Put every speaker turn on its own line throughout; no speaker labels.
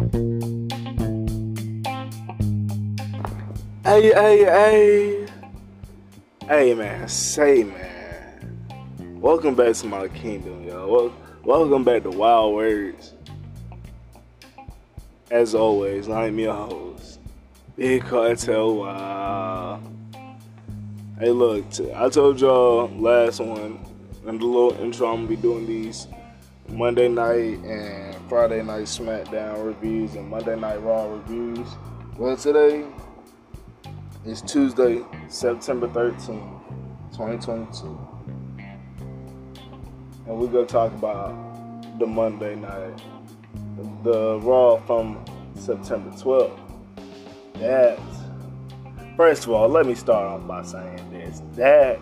Hey, hey, hey. Hey, man. Say, man. Welcome back to my kingdom, y'all. welcome back to Wild Words. As always, I'm your host, Big Cartel Wow. Hey, look, I told y'all last one, in the little intro, I'm gonna be doing these Monday night and Friday night SmackDown reviews and Monday night Raw reviews. Well, today is Tuesday, September 13th, 2022. And we're going to talk about the Monday night, the Raw from September 12th. That, first of all, let me start off by saying this. That,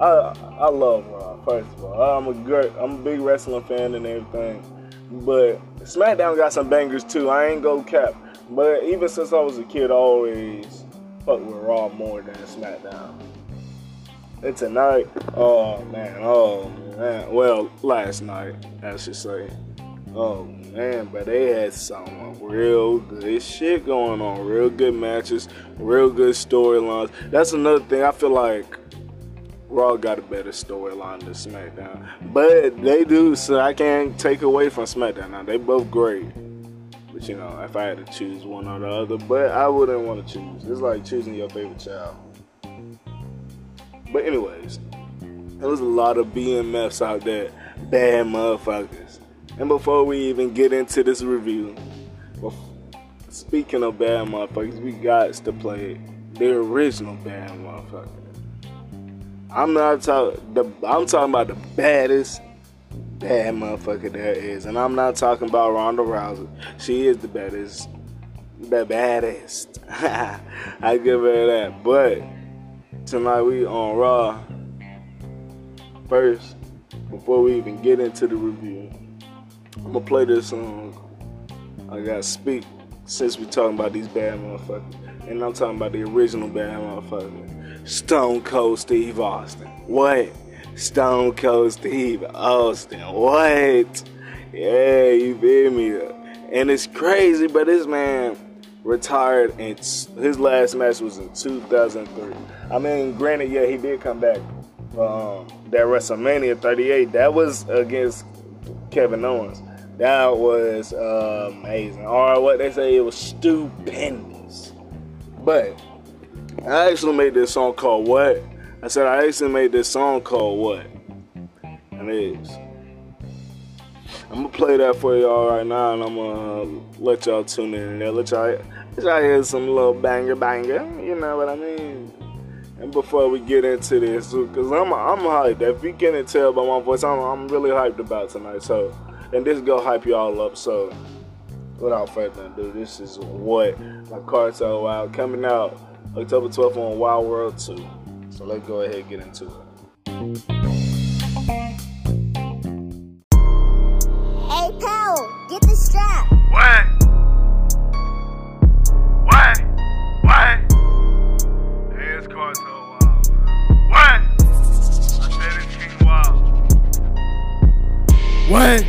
I, I love Raw, first of all. I'm a, great, I'm a big wrestling fan and everything. But SmackDown got some bangers too. I ain't go cap. But even since I was a kid, I always fuck with Raw more than SmackDown. And tonight, oh man, oh man, well, last night, I should say. Oh man, but they had some real good shit going on. Real good matches, real good storylines. That's another thing. I feel like Raw got a better storyline than SmackDown. But they do, so I can't take away from SmackDown. Now, they both great. But you know, if I had to choose one or the other, but I wouldn't want to choose. It's like choosing your favorite child. But anyways, there was a lot of BMFs out there, bad motherfuckers. And before we even get into this review, speaking of bad motherfuckers, we got to play the original bad motherfucker. I'm not talking. I'm talking about the baddest bad motherfucker there is. And I'm not talking about Ronda Rousey. She is the baddest. The baddest. I give her that. But tonight we on Raw. First, before we even get into the review, I'm gonna play this song. I gotta speak since we talking about these bad motherfuckers. And I'm talking about the original bad motherfucker. Stone Cold Steve Austin. What? Stone Cold Steve Austin. What? Yeah, you feel me? And it's crazy, but this man retired and his last match was in 2003. I mean, granted, yeah, he did come back. Um, that WrestleMania 38, that was against Kevin Owens. That was uh, amazing. Or what they say, it was stupendous. But I actually made this song called What? I said I actually made this song called What? And it is. I'm gonna play that for y'all right now, and I'm gonna uh, let y'all tune in there. Let y'all, let y'all hear some little banger banger. You know what I mean? And before we get into this, because I'm I'm hyped. If you can't tell by my voice, I'm I'm really hyped about tonight. So, and this go hype y'all up. So, without further ado, this is what my Cartel Wild coming out October 12th on Wild World 2. So let's go ahead and get into it.
Hey, pal, get the strap.
What? What? What? Hey, it's Cartel Wild. What? I said it's King Wild.
What?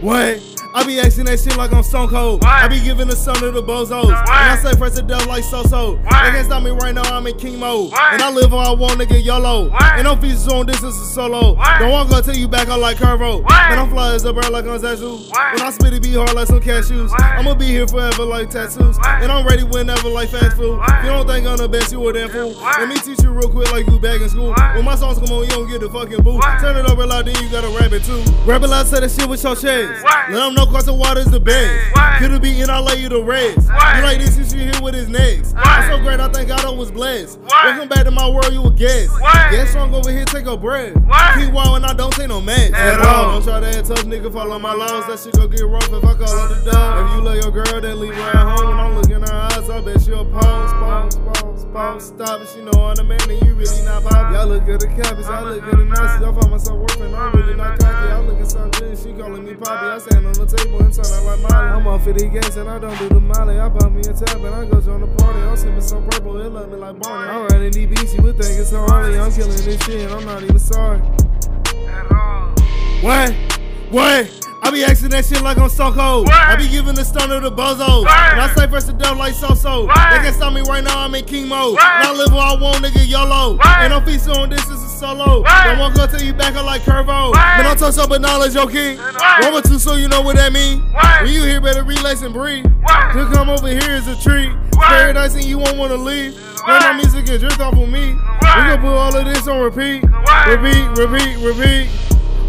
What? I be acting that shit like I'm Stone Cold.
What?
I be giving the son to the bozos.
What?
And I say first to death like so-so. They can't stop me right now, I'm in king mode.
What?
And I live how I want, nigga, YOLO.
What?
And I'm features on this is a solo.
What?
Don't want to tell you back, I like Curvo. And I'm fly as a bird like on Zazu. When I spit it be hard like some cashews. I'ma be here forever like tattoos. And I'm ready whenever like fast food. You don't think I'm the best, you a damn fool. Let me teach you real quick like you back in school. When my songs come on, you don't get the fucking boo. Turn it over loud, then you gotta rap it too. Rap it loud, say that shit with your chest. Let them know Carson Water's the best. Could've be in, I lay you the rest. You like this, you should hear what is next. I'm so great, I think God I was blessed. Welcome back to my world, you a guest. Get strong over here, take a breath. Keep and I don't take no mess.
At
all. Don't try to act tough, nigga, follow my laws. That shit gon' get rough if I call her the dog. If you love your girl, then leave her at home. When I'm looking in her eyes, I bet she'll pause, pause, pause, pause. Stop it, she know I'm the man and you really not pop. Y'all look at the cabins, I look at the nices. I find myself working, I'm really not cocky. I look at something good, she calling me poppy. I stand on the table turn out like Molly. I'm off 50 gas and I don't do the molly. I bought me a tab and I go join the party. I'm sipping some purple, it love me like Barney. I'm riding beats, you would think it's so early. I'm killing this shit and I'm not even sorry.
At all.
What? What? I be asking that shit like I'm so cold.
What?
I be giving the stunner to bozos.
What?
And I say first to death like so so. They can stop me right now, I'm in king mode.
What?
And I live where I want, nigga, YOLO.
What?
And I'm feasting on this, this is solo.
What?
Don't want to tell you back, I like Curvo.
What?
Man, I touch up with knowledge, yo, king.
What?
One or two, so you know what that mean.
What?
When you hear better relax and breathe.
What?
To come over here is a treat.
What?
Paradise and you won't wanna leave. Play my music and drift off of me.
What?
We gon' put all of this on repeat.
What?
Repeat, repeat, repeat.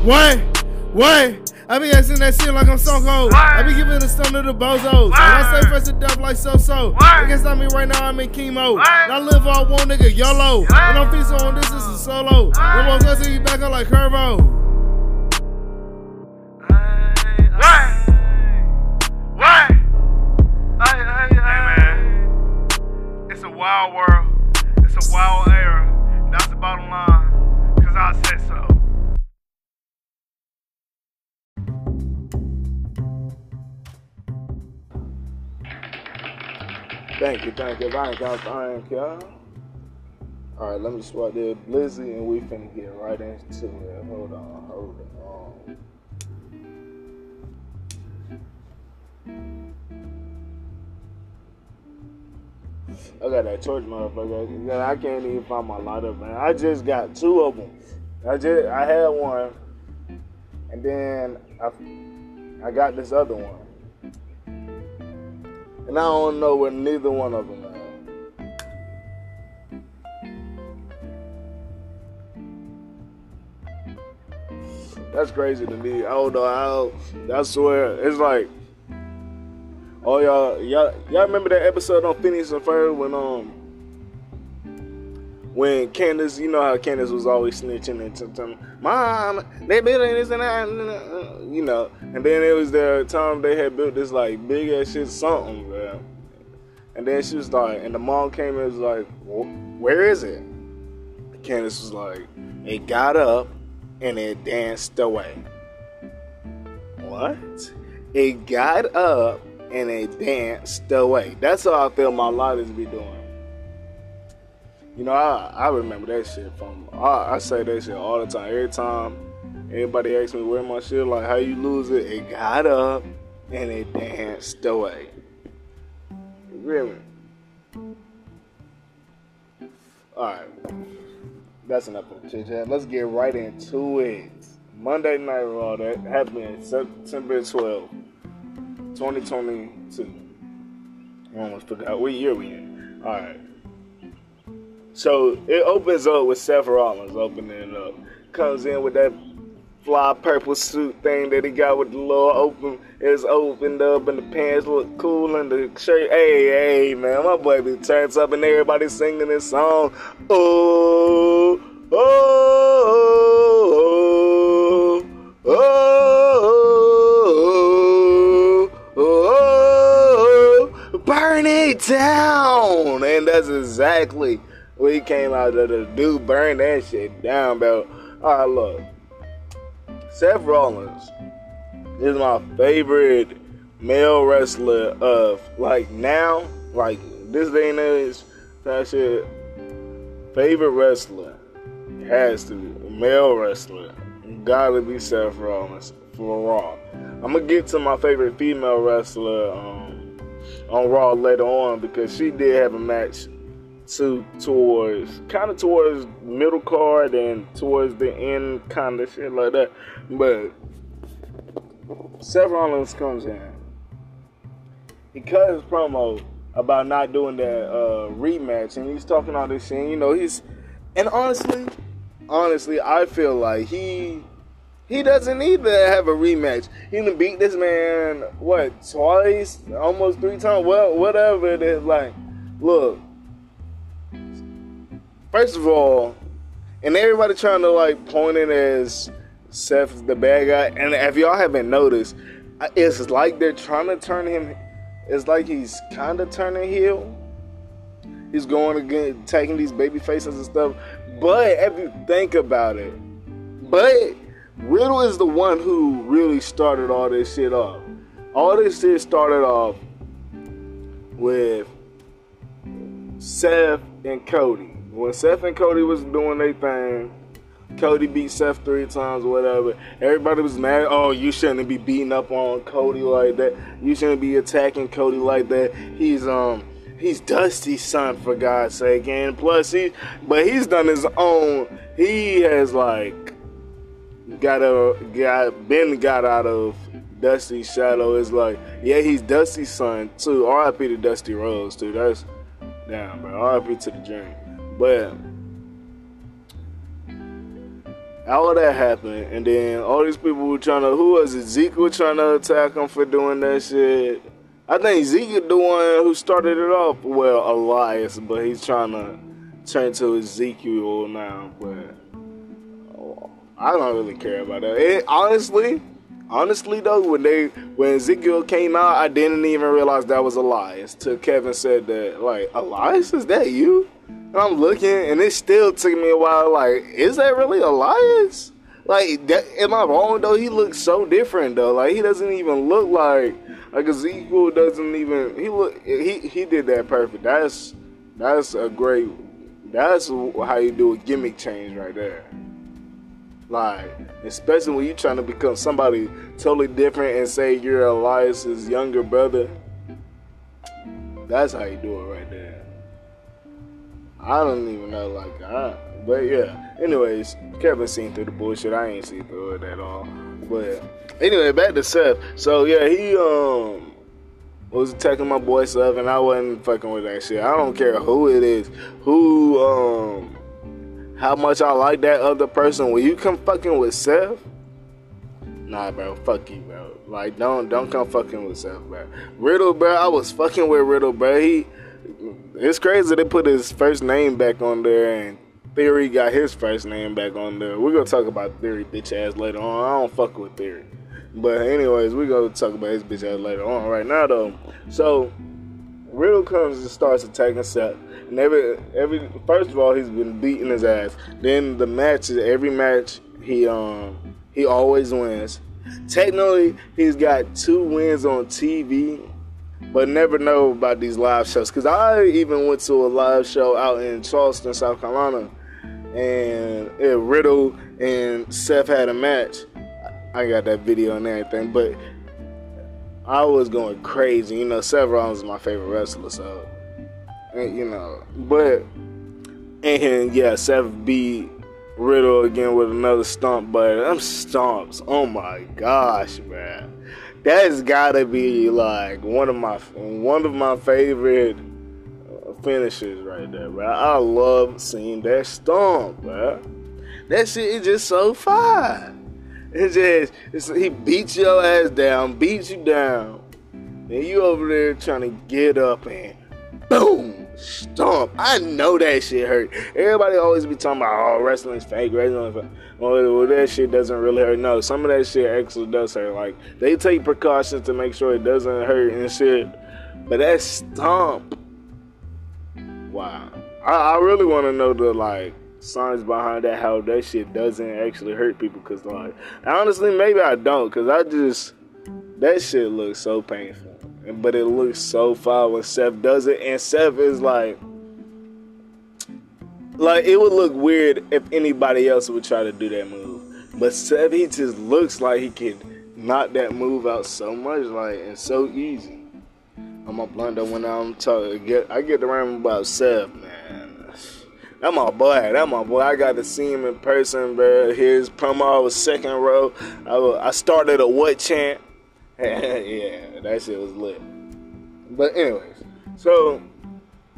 What? What? I be asking that shit like I'm so cold. I be giving the stun to the bozos. And I say first to death like so so. Can stop me right now, I'm in chemo. And I live all one nigga YOLO.
What?
And I'm feasting on this, this is solo. Then I'm gonna see you back up like Curvo.
What? What? Hey, hey, hey, man. It's a wild world. It's a wild era. That's the bottom line. Cause I said so.
Thank you, thank you. I ain't got care. Alright, let me swap there. Blizzy and we finna get right into it. Hold on, hold on. I got that torch motherfucker. I can't even find my lighter, man. I just got two of them. I just I had one, and then I I got this other one. And I don't know where neither one of them are. That's crazy to me. I don't know how. I swear, it's like, oh y'all, y'all, y'all remember that episode on Phineas and Ferb when um, when Candace, you know how Candace was always snitching and telling, Mom, they building this and that, you know. And then it was the time they had built this like big ass shit something, And then she was like, and the mom came and was like, where is it? Candace was like, it got up and it danced away. What? It got up and it danced away. That's how I feel my lighters be doing. You know, I, I remember that shit from, I, I say that shit all the time. Every time everybody asks me where my shit, like, how you lose it? It got up and it danced away. Really? Alright. That's enough of chit. Let's get right into it. Monday Night Raw that happened September 12th, 2022. I almost forgot what year we in. Alright. So it opens up with Seth Rollins opening it up. Comes in with that fly purple suit thing that he got with the little open is opened up and the pants look cool and the shirt hey hey man my be turns up and everybody singing this song. Oh oh oh oh oh, oh burn it down. And that's exactly what he came out of the do burn that shit down bro. All right look Seth Rollins is my favorite male wrestler of like now, like this day and age. That shit, favorite wrestler has to be male wrestler. Gotta be Seth Rollins for Raw. I'm gonna get to my favorite female wrestler um, on Raw later on because she did have a match to towards kind of towards middle card and towards the end kind of shit like that. But Seth Rollins comes in. He cut his promo about not doing that uh, rematch, and he's talking all this shit. and, You know, he's and honestly, honestly, I feel like he he doesn't need to have a rematch. He done beat this man what twice, almost three times. Well, whatever it is. Like, look. First of all, and everybody trying to like point it as Seth's the bad guy. And if y'all haven't noticed, it's like they're trying to turn him. It's like he's kind of turning heel. He's going again, taking these baby faces and stuff. But if you think about it, but Riddle is the one who really started all this shit off. All this shit started off with Seth and Cody. When Seth and Cody was doing their thing, Cody beat Seth three times, or whatever. Everybody was mad. Oh, you shouldn't be beating up on Cody like that. You shouldn't be attacking Cody like that. He's um he's Dusty's son for God's sake. And plus he but he's done his own he has like got a got been got out of Dusty's shadow. It's like, yeah, he's Dusty's son too. R.I.P. to Dusty Rhodes too. That's damn bro. R.I.P. to the dream. But all of that happened, and then all these people were trying to. Who was it? Zeke was trying to attack him for doing that shit. I think Zeke the one who started it off. Well, Elias, but he's trying to turn to Ezekiel now. But oh, I don't really care about that. It, honestly, honestly though, when they when Ezekiel came out, I didn't even realize that was Elias. Till Kevin said that, like, Elias, is that you? And I'm looking, and it still took me a while. Like, is that really Elias? Like, that, am I wrong though? He looks so different though. Like, he doesn't even look like like Ezekiel doesn't even. He look. He he did that perfect. That's that's a great. That's how you do a gimmick change right there. Like, especially when you're trying to become somebody totally different and say you're Elias's younger brother. That's how you do it right there. I don't even know, like, I, but yeah. Anyways, Kevin seen through the bullshit. I ain't seen through it at all. But anyway, back to Seth. So yeah, he um was attacking my boy Seth, and I wasn't fucking with that shit. I don't care who it is, who um, how much I like that other person. When you come fucking with Seth, nah, bro, fuck you, bro. Like, don't don't come fucking with Seth, bro. Riddle, bro, I was fucking with Riddle, bro. He it's crazy they put his first name back on there and Theory got his first name back on there. We're gonna talk about Theory bitch ass later on. I don't fuck with Theory. But anyways, we're gonna talk about his bitch ass later on. Right now though. So Riddle comes and starts attacking Seth. And every every first of all he's been beating his ass. Then the matches every match he um he always wins. Technically he's got two wins on TV but never know about these live shows. Cause I even went to a live show out in Charleston, South Carolina, and it, Riddle and Seth had a match. I got that video and everything, but I was going crazy. You know, Seth Rollins is my favorite wrestler, so and, you know, but and yeah, Seth beat Riddle again with another stomp, but them stomps, oh my gosh, man that's gotta be like one of my one of my favorite finishes right there, bro. I love seeing that stomp, bro. That shit is just so fine. It's just it's, he beats your ass down, beats you down, and you over there trying to get up and boom, stomp. I know that shit hurt. Everybody always be talking about, oh, wrestling's fake, wrestling's fake. Well, well, that shit doesn't really hurt. No, some of that shit actually does hurt. Like, they take precautions to make sure it doesn't hurt and shit. But that stomp, wow. I, I really want to know the, like, science behind that, how that shit doesn't actually hurt people. Because, like, honestly, maybe I don't. Because I just, that shit looks so painful but it looks so fine when Seth does it. And Seth is like, like it would look weird if anybody else would try to do that move. But Seth, he just looks like he can knock that move out so much, like and so easy. I'm a blunder when I'm talking. Get I get the around about Seth, man. That my boy. That my boy. I got to see him in person, bro. His promo was second row. I, I started a what chant. yeah, that shit was lit. But anyways, so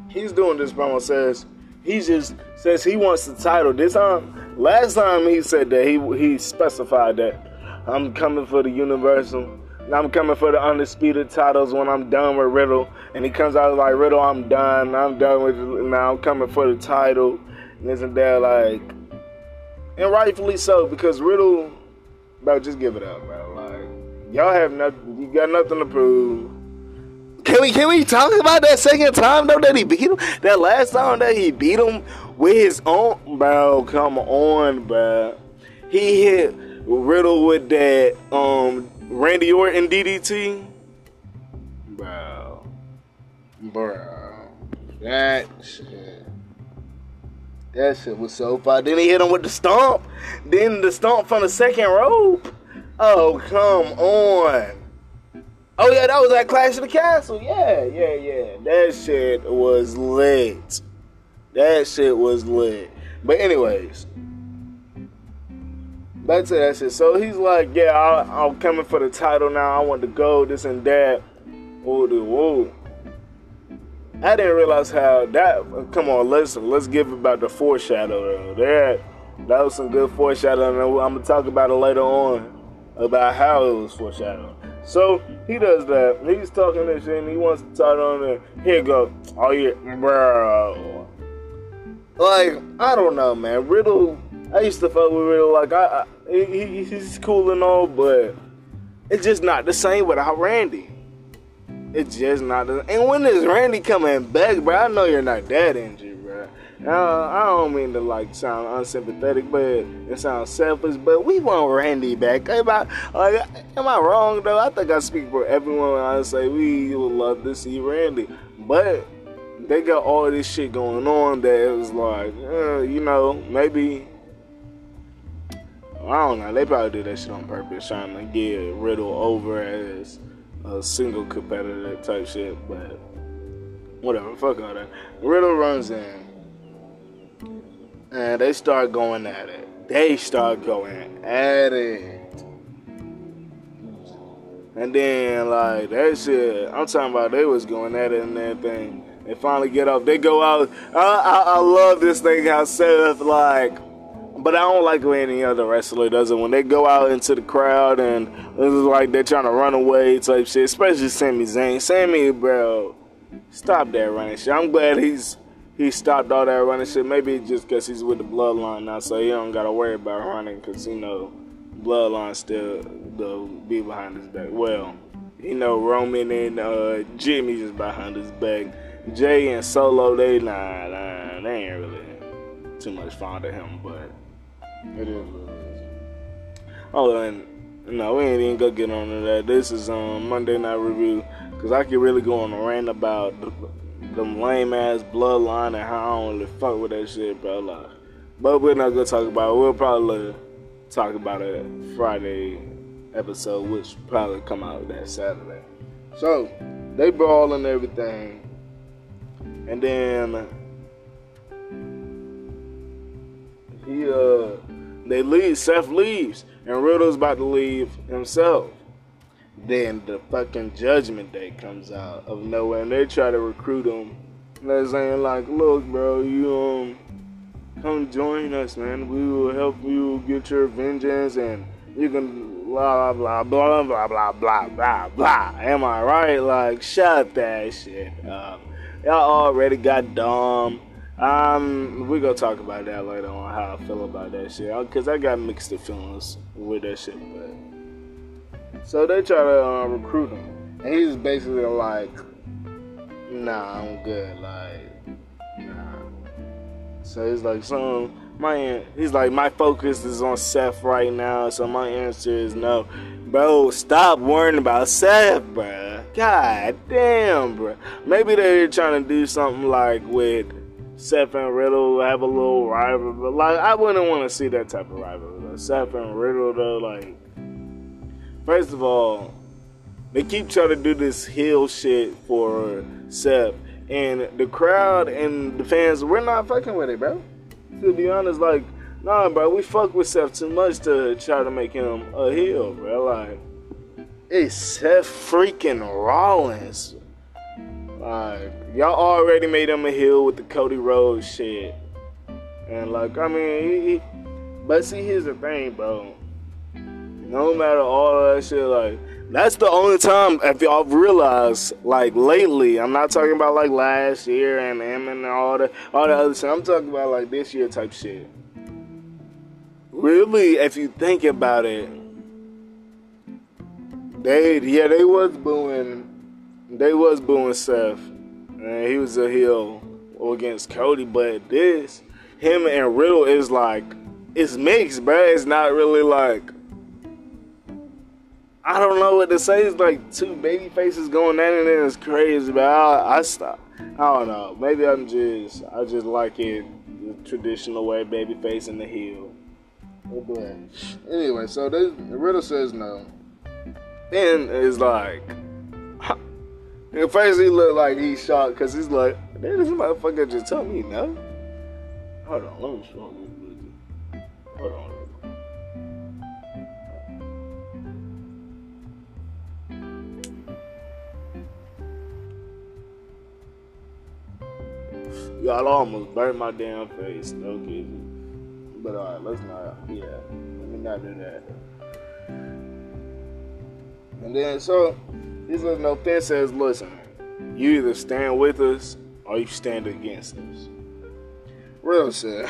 he's doing this promo says he just says he wants the title. This time, last time he said that he he specified that I'm coming for the Universal. I'm coming for the undisputed titles when I'm done with Riddle. And he comes out like Riddle, I'm done. I'm done with now. I'm coming for the title. And isn't that like, and rightfully so because Riddle, bro, just give it up, bro. Y'all have nothing. You got nothing to prove. Can we can we talk about that second time though that he beat him? That last time that he beat him with his own bro. Come on, bro. He hit Riddle with that um Randy Orton DDT, bro. Bro, that shit. That shit was so fire. Then he hit him with the stomp. Then the stomp from the second rope. Oh, come on. Oh yeah, that was at Clash of the Castle. Yeah, yeah, yeah. That shit was lit. That shit was lit. But anyways, back to that shit. So he's like, yeah, I, I'm coming for the title now. I want to go this and that. Whoa, dude, whoa. I didn't realize how that. Come on, let's let's give about the foreshadow. That that was some good foreshadowing. I'm gonna talk about it later on about how it was foreshadowed. So he does that. He's talking this shit and he wants to talk on there. Here go. Oh yeah, bro. Like I don't know, man. Riddle. I used to fuck with Riddle. Like I, I he, he's cool and all, but it's just not the same without Randy. It's just not. The, and when is Randy coming back, bro? I know you're not that injured, I don't mean to like sound unsympathetic, but it sounds selfish. But we want Randy back. Am I, like, am I wrong though? I think I speak for everyone when I say we would love to see Randy, but they got all this shit going on that it was like, uh, you know, maybe. I don't know. They probably did that shit on purpose, trying to get Riddle over as a single competitor type shit. But whatever, fuck all that. Riddle runs in, and they start going at it. They start going at it. And then like that shit, I'm talking about they was going at it and everything. They finally get off. They go out. I, I, I love this thing how Seth like, but I don't like when any other wrestler does it. When they go out into the crowd and it's like they're trying to run away type shit, especially Sami Zayn. Sami, bro, stop that running shit. I'm glad he's he stopped all that running shit. Maybe just because he's with the bloodline now, so he don't gotta worry about running because you know bloodline still the be behind his back. Well, you know Roman and uh, Jimmy just behind his back. Jey and Solo, they nah, nah, they ain't really too much fond of him, but it is what it is. Oh, and no, we ain't even gonna get on to that. This is um Monday Night Review because I could really go on a rant about the, them lame ass bloodline and how I don't really fuck with that shit, bro. Like, but we're not gonna talk about it. We'll probably talk about it Friday episode, which probably come out that Saturday. So they brawl and everything. And then he uh they leave, Seth leaves, and Riddle's about to leave himself. Then the fucking judgment day comes out of nowhere and they try to recruit him. They're saying like, look bro, you um come join us man. We will help you get your vengeance and you can blah blah blah blah blah blah blah blah. Am I right? Like shut that shit up. Y'all already got dumb. Um, we gonna talk about that later on how I feel about that shit. Cause I got mixed feelings with that shit. But so they try to uh, recruit him, and he's basically like, "Nah, I'm good." Like, nah. So he's like, "So my," he's like, "My focus is on Seth right now." So my answer is no, bro. Stop worrying about Seth, bro. God damn, bro. Maybe they're trying to do something like with Seth and Riddle have a little rival, but like I wouldn't want to see that type of rivalry. Seth and Riddle, though, like first of all, they keep trying to do this heel shit for Seth, and the crowd and the fans, we're not fucking with it, bro. To be honest, like nah, bro, we fuck with Seth too much to try to make him a heel, bro. Like it's Seth freaking Rollins. Like, y'all already made him a heel with the Cody Rhodes shit. And, like, I mean, he, he, but see, here's the thing, bro. No matter all that shit, like, that's the only time, if y'all realized, like, lately, I'm not talking about, like, last year and him and all the, all the other shit. I'm talking about, like, this year type shit. Really, if you think about it, they, yeah, they was booing they was booing Seth, and he was a heel against Cody. But this, him and Riddle is like, it's mixed, bro. It's not really like, I don't know what to say. It's like two baby faces going at it, and it's crazy. But I, I stop. I don't know. Maybe I'm just, I just like it the traditional way, baby face in the heel.
But anyway, so the Riddle says no.
Then it's like, at first he looked like he's shocked because he's like, "Damn, this motherfucker just told me no." Hold on, let me show you. Hold on. Y'all almost burnt my damn face. No kidding. But alright, let's not. Yeah, let me not do that. And then so this little no fan says, listen, you either stand with us or you stand against us. Riddle said,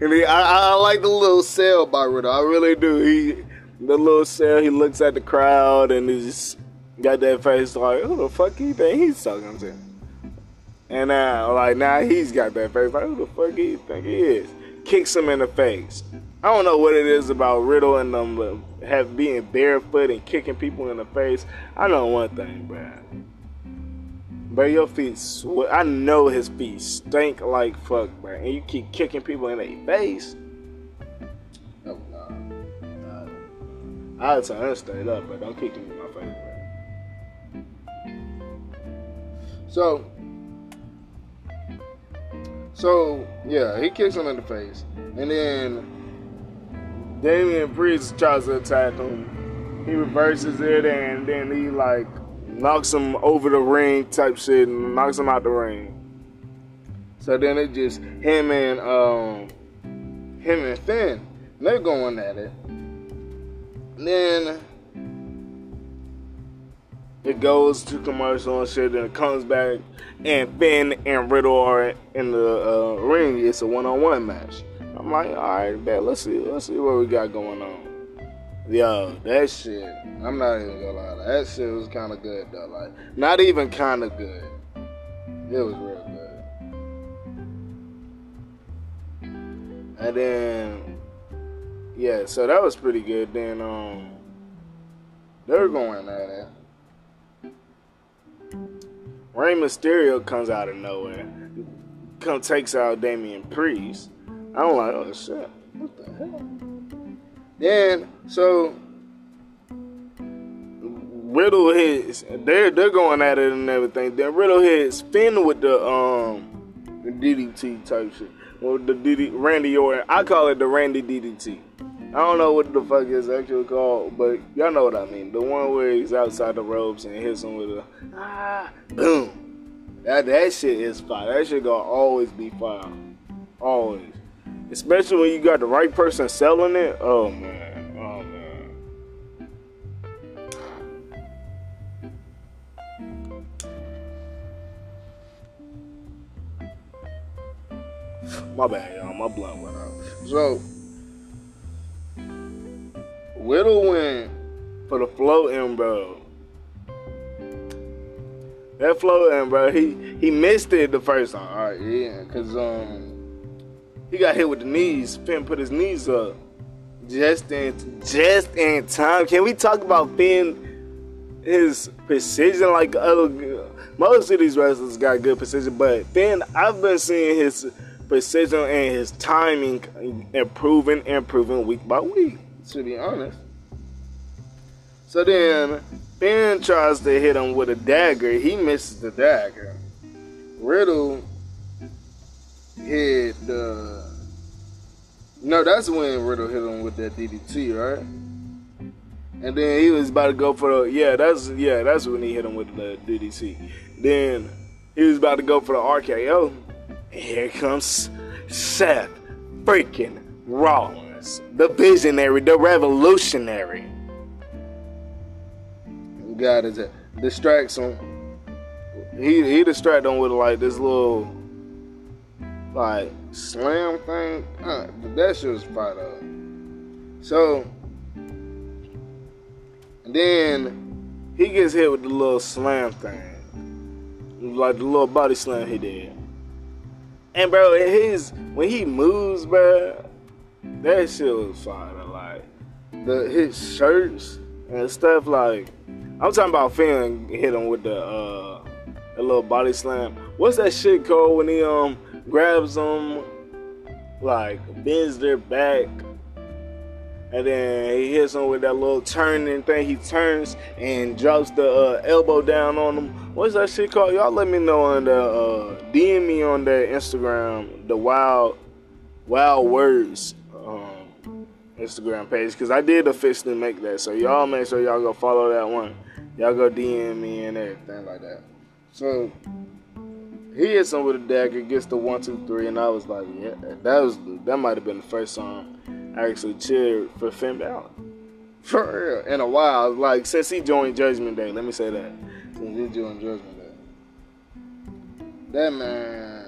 I, I like the little sell by Riddle. I really do. He the little sell. He looks at the crowd and he's got that face like, who the fuck he think he's talking to? And now, like now, he's got that face like, who the fuck he think he is? Kicks him in the face. I don't know what it is about Riddle and them uh, have being barefoot and kicking people in the face. I know one thing, bro. But your feet, sw- I know his feet stink like fuck, bro. And you keep kicking people in the face.
No, nah.
I had to her straight up, but don't kick me in my face, bro.
So, so yeah, he kicks him in the face, and then
Damian Priest tries to attack him. He reverses it and then he like knocks him over the ring type shit and knocks him out the ring. So then it just him and um him and Finn, they're going at it. And then it goes to commercial and shit, then it comes back, and Finn and Riddle are in the uh, ring. It's a one-on-one match. I'm like, all right, bet. Let's see, let's see what we got going on. Yo, that shit. I'm not even gonna lie. That shit was kind of good though. Like, not even kind of good. It was real good. And then, yeah, so that was pretty good. Then, um, they're going at it. Rey Mysterio comes out of nowhere, come takes out Damian Priest. I'm like, oh shit, what the hell? Then so Riddle hits. They're they're going at it and everything. Then Riddle hits Finn with the um DDT type shit. With the DD Randy Orton. I call it the Randy DDT. I don't know what the fuck it's actually called, but y'all know what I mean. The one where he's outside the ropes and hits him with a ah boom. That that shit is fire. That shit gonna always be fire. Always. Especially when you got the right person selling it. Oh man. Oh man. My bad, y'all. My blunt went out. So, Riddle went for the floating, bro. That floating, bro. He he missed it the first time. All right, yeah, cause um he got hit with the knees. Finn put his knees up just in just in time. Can we talk about Finn? His precision, like other most of these wrestlers, got good precision, but Finn, I've been seeing his precision and his timing improving, improving week by week. To be honest. So then Ben tries to hit him with a dagger. He misses the dagger. Riddle hit the. No, that's when Riddle hit him with that DDT, right? And then he was about to go for the yeah, that's yeah, that's when he hit him with the DDT. Then he was about to go for the RKO. And here comes Seth freaking Rollins, the visionary, the revolutionary. God is it distracts him. He he distracts him with like this little like slam thing. Uh, that shit was fired up. So then he gets hit with the little slam thing, like the little body slam he did. And bro, his when he moves, bro, that shit was fire. Like the his shirts and stuff. Like I'm talking about Finn hit him with the uh, a little body slam. What's that shit called when he um grabs him like bends their back, and then he hits him with that little turning thing. He turns and drops the uh, elbow down on him. What's that shit called? Y'all let me know on the uh, DM me on the Instagram, the wild wild words Instagram page, because I did officially make that. So y'all make sure y'all go follow that one. Y'all go DM me and everything like that. So he hits him with a dagger, gets the one, two, three, and I was like, yeah, that was that might have been the first song I actually cheered for Finn Balor. For real, in a while, like since he joined Judgment Day. Let me say that since he joined Judgment Day, that man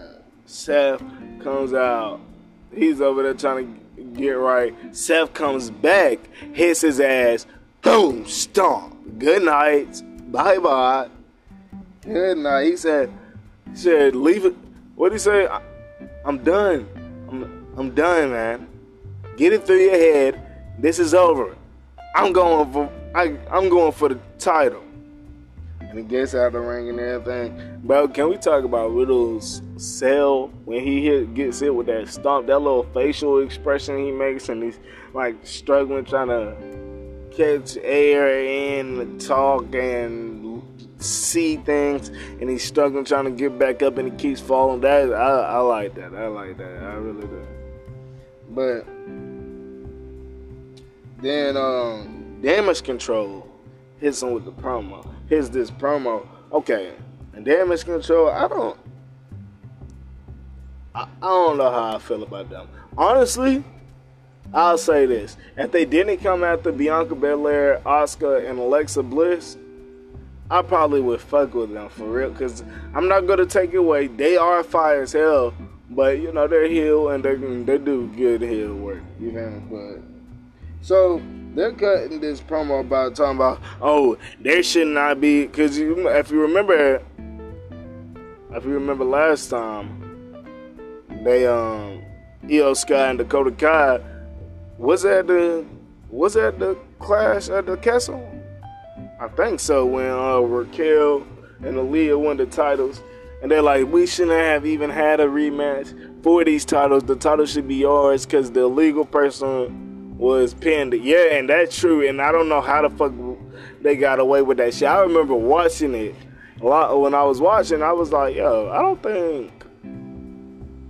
Seth comes out. He's over there trying to get right. Seth comes back, hits his ass, boom, stomp. Good night, bye bye. Good night. He said. He said, "Leave it." What did he say? I, I'm done. I'm I'm done, man. Get it through your head. This is over. I'm going for I I'm going for the title. And he gets out of the ring and everything. Bro, can we talk about Riddle's sell when he hit, gets hit with that stomp, that little facial expression he makes, and he's like struggling trying to catch air and talk and see things, and he's struggling trying to get back up, and he keeps falling. That I, I like that. I like that. I really do. But then um, damage control hits him with the promo. Hits this promo. Okay, and damage control. I don't. I, I don't know how I feel about them. Honestly, I'll say this: if they didn't come after Bianca Belair, Asuka, and Alexa Bliss, I probably would fuck with them for real. Cause I'm not gonna take it away. They are fire as hell, but you know they're heel and they they do good heel work. You know, but so they're cutting this promo about talking about oh there should not be because you, if you remember if you remember last time they um Iyo Sky and Dakota Kai was at the was at the clash at the castle. I think so when uh, Raquel and Aliyah won the titles. And they're like, we shouldn't have even had a rematch for these titles. The title should be yours because the legal person was pinned. Yeah, and that's true. And I don't know how the fuck they got away with that shit. I remember watching it a lot when I was watching. I was like, yo, I don't think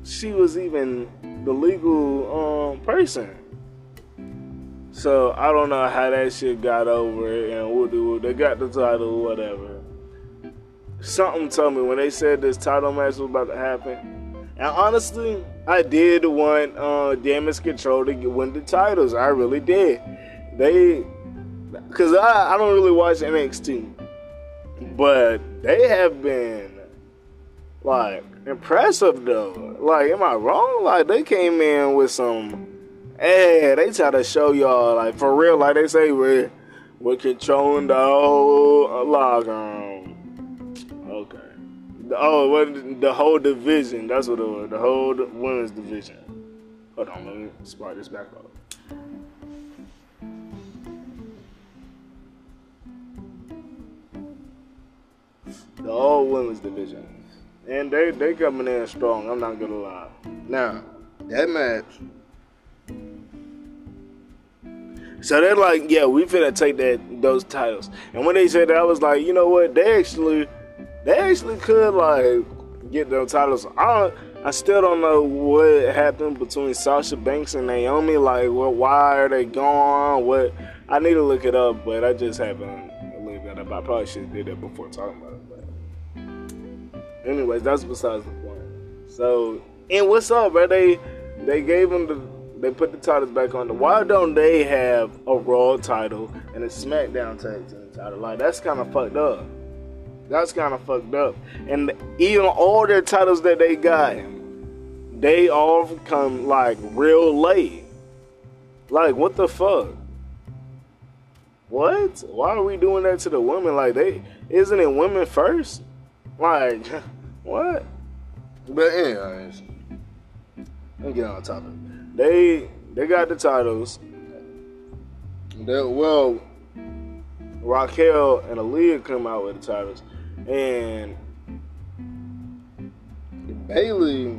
she was even the legal um, person. So I don't know how that shit got over and what they got the title, whatever. Something told me when they said this title match was about to happen. And honestly, I did want uh, Damage Control to win the titles. I really did. They, cause I, I don't really watch NXT, but they have been like impressive though. Like, am I wrong? Like they came in with some Hey, they try to show y'all like for real, like they say we're we're controlling the whole locker room. Oh, the whole division? That's what it was. The whole women's division. Hold on, let me spark this back up. The whole women's division, and they they coming in strong. I'm not gonna lie. Now that match So they're like, yeah, we finna take that those titles. And when they said that, I was like, you know what? They actually, they actually could like get those titles. I I still don't know what happened between Sasha Banks and Naomi. Like, what? Why are they gone? What? I need to look it up, but I just haven't looked that up. I probably should have did that before talking about it. But anyways, that's besides the point. So, and what's up, bro? They they gave them the they put the titles back on. The why don't they have a Raw title and a SmackDown tag team title? Like that's kind of fucked up. That's kind of fucked up. And even all their titles that they got, they all come like real late. Like what the fuck? What? Why are we doing that to the women? Like they isn't it women first? Like what? But anyways, let me get on topic they they got the titles. They, well, Raquel and Aliyah come out with the titles, and Bayley.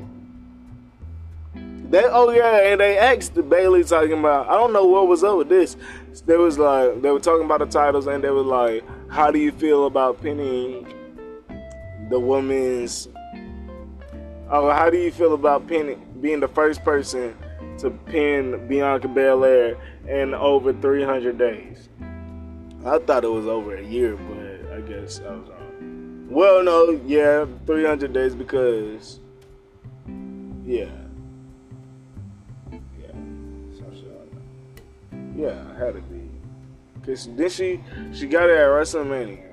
They oh yeah, and they asked Bayley talking about I don't know what was up with this. They was like they were talking about the titles and they were like, How do you feel about pinning the woman's Oh, how do you feel about pinning being the first person to pin Bianca Belair in over 300 days? I thought it was over a year, but I guess I was wrong. Well, no, yeah, 300 days because, yeah. Yeah. Yeah, it had to be. Cause then she she got it at WrestleMania.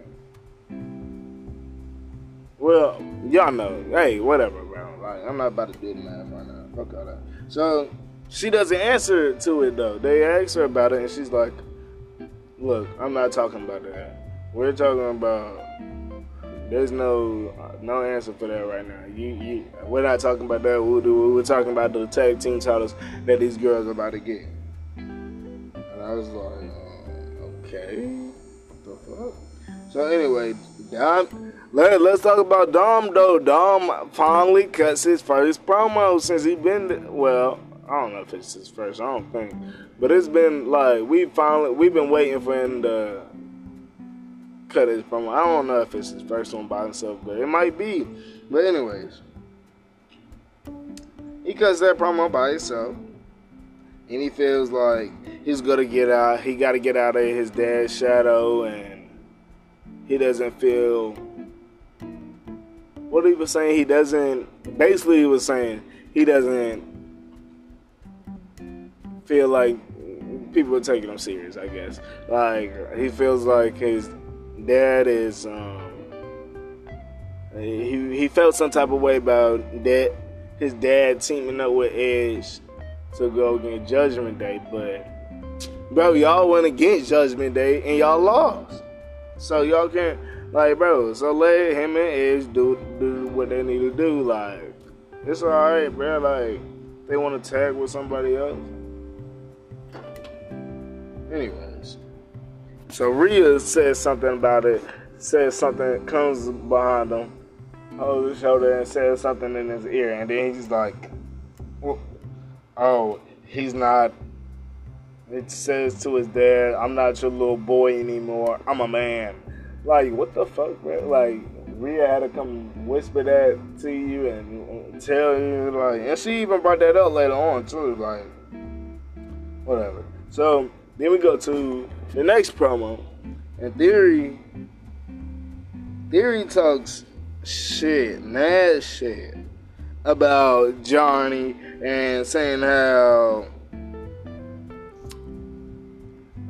Well, y'all know. Hey, whatever, bro. Like I'm not about to do the math right now. Fuck all that. So she doesn't answer to it though. They ask her about it, and she's like, "Look, I'm not talking about that. We're talking about." There's no no answer for that right now. You, you we're not talking about that. We're talking about the tag team titles that these girls are about to get. And I was like, uh, okay, the fuck? So anyway, Dom, let, let's talk about Dom though. Dom finally cuts his first promo since he been well. I don't know if it's his first. I don't think, but it's been like we finally we've been waiting for him to cut his promo. I don't know if it's his first one by himself, but it might be. But anyways, he cuts that promo by himself, and he feels like he's gonna get out. He got to get out of his dad's shadow, and he doesn't feel. What he was saying, he doesn't. Basically, he was saying he doesn't feel like people are taking him serious. I guess like he feels like his dad is. Um, he he felt some type of way about that. His dad teaming up with Edge to go against Judgment Day, but bro, y'all went against Judgment Day and y'all lost. So y'all can't like, bro. So let him and Edge do do what they need to do. Like, it's all right, bro. Like, they want to tag with somebody else. Anyways, so Rhea says something about it. Says something comes behind him, holds his shoulder, and says something in his ear, and then he's like, "Oh, he's not." It says to his dad, "I'm not your little boy anymore. I'm a man." Like, what the fuck, bro? Like, Rhea had to come whisper that to you and tell you, like, and she even brought that up later on too. Like, whatever. So then we go to the next promo, and Theory. Theory talks shit, mad shit about Johnny and saying how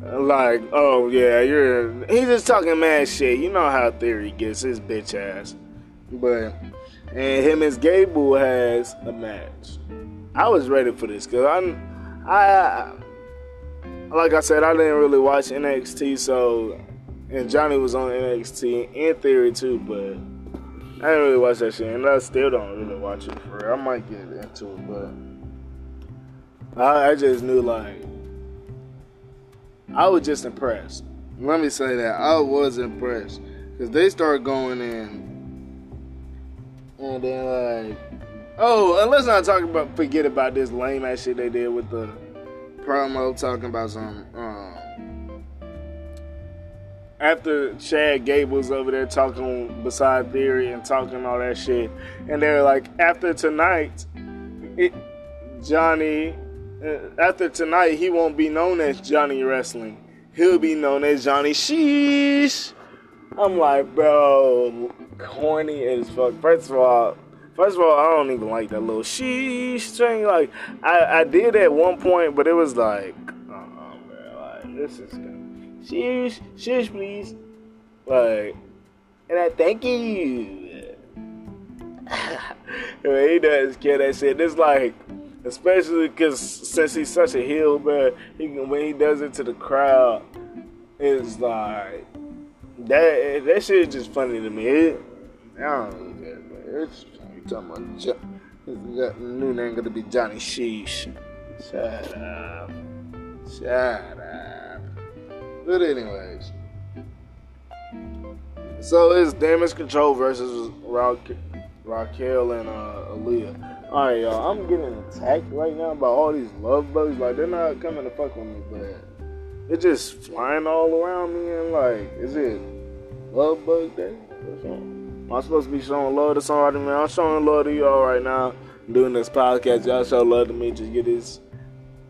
like, oh yeah, you're he's just talking mad shit. You know how Theory gets his bitch ass. But and him and Gable has a match. I was ready for this because I'm I like I said, I didn't really watch NXT, so and Johnny was on NXT in Theory too, but I didn't really watch that shit, and I still don't really watch it for real. I might get into it, but I, I just knew like I was just impressed. Let me say that I was impressed because they started going in, and then like, oh, and let's not talk about forget about this lame ass shit they did with the promo talking about some. Um, after Chad Gable's over there talking beside Theory and talking all that shit, and they're like, after tonight, it, Johnny, uh, after tonight, he won't be known as Johnny Wrestling. He'll be known as Johnny Sheesh. I'm like, bro, corny as fuck. First of all, first of all, I don't even like that little sheesh thing. Like, I, I did at one point, but it was like, oh, uh-uh, bro, like, this is good. Sheesh, sheesh, please. Like, and I thank you. when he does get that shit, it's like, especially because since he's such a heel, bro, he when he does it to the crowd, it's like that. That shit is just funny to me. It, I don't know but it's talking about. Jo- his new name gonna be Johnny Sheesh. Shut up. Shut up. But anyways. So it's damage control versus Ra- Raquel and uh, Aliyah. All right, y'all. I'm getting attacked right now by all these love bugs. Like they're not coming to fuck with me, but they're just flying all around me. And like, is it love bug day? or something? Am I supposed to be showing love to somebody, man? I'm showing love to y'all right now. I'm doing this podcast. Y'all show love to me. Just get this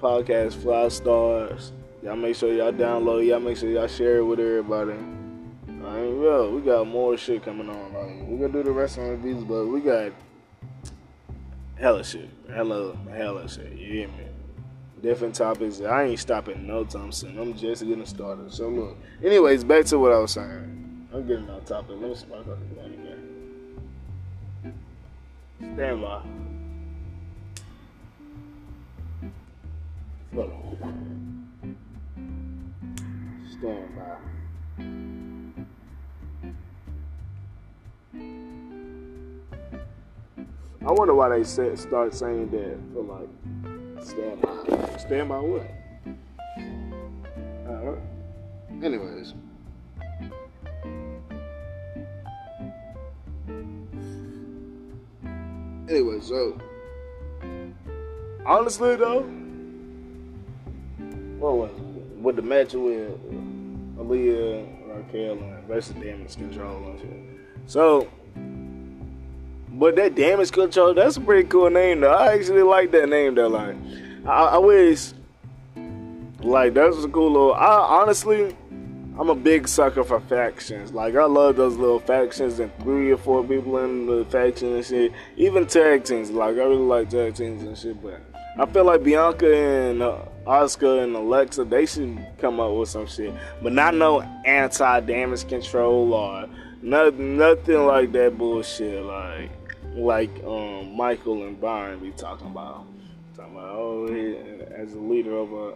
podcast five stars. Y'all make sure y'all download. Y'all make sure y'all share it with everybody. I ain't real. We got more shit coming on. Like we gonna do the rest of these, but we got hella shit, hella hella shit. You hear me? Different topics. I ain't stopping no time soon. I'm just getting started. So look. Anyways, back to what I was saying. I'm getting off topic. Let me spark up the. Stand by. Hold on. Stand by. I wonder why they start saying that for like stand by. Stand by what? Alright. Anyways. Anyway, so honestly though, what was it? with the match with Aliyah, Raquel, and versus Damage Control and shit. So, but that Damage Control, that's a pretty cool name though. I actually like that name though. Like, I, wish, like, that's a cool little. I honestly, I'm a big sucker for factions. Like, I love those little factions and three or four people in the faction and shit. Even tag teams. Like, I really like tag teams and shit, but. I feel like Bianca and uh, Asuka and Alexa, they should come up with some shit, but not no anti-damage control or nothing, nothing like that bullshit. Like, like um, Michael and Byron be talking about, talking about oh, as a leader of a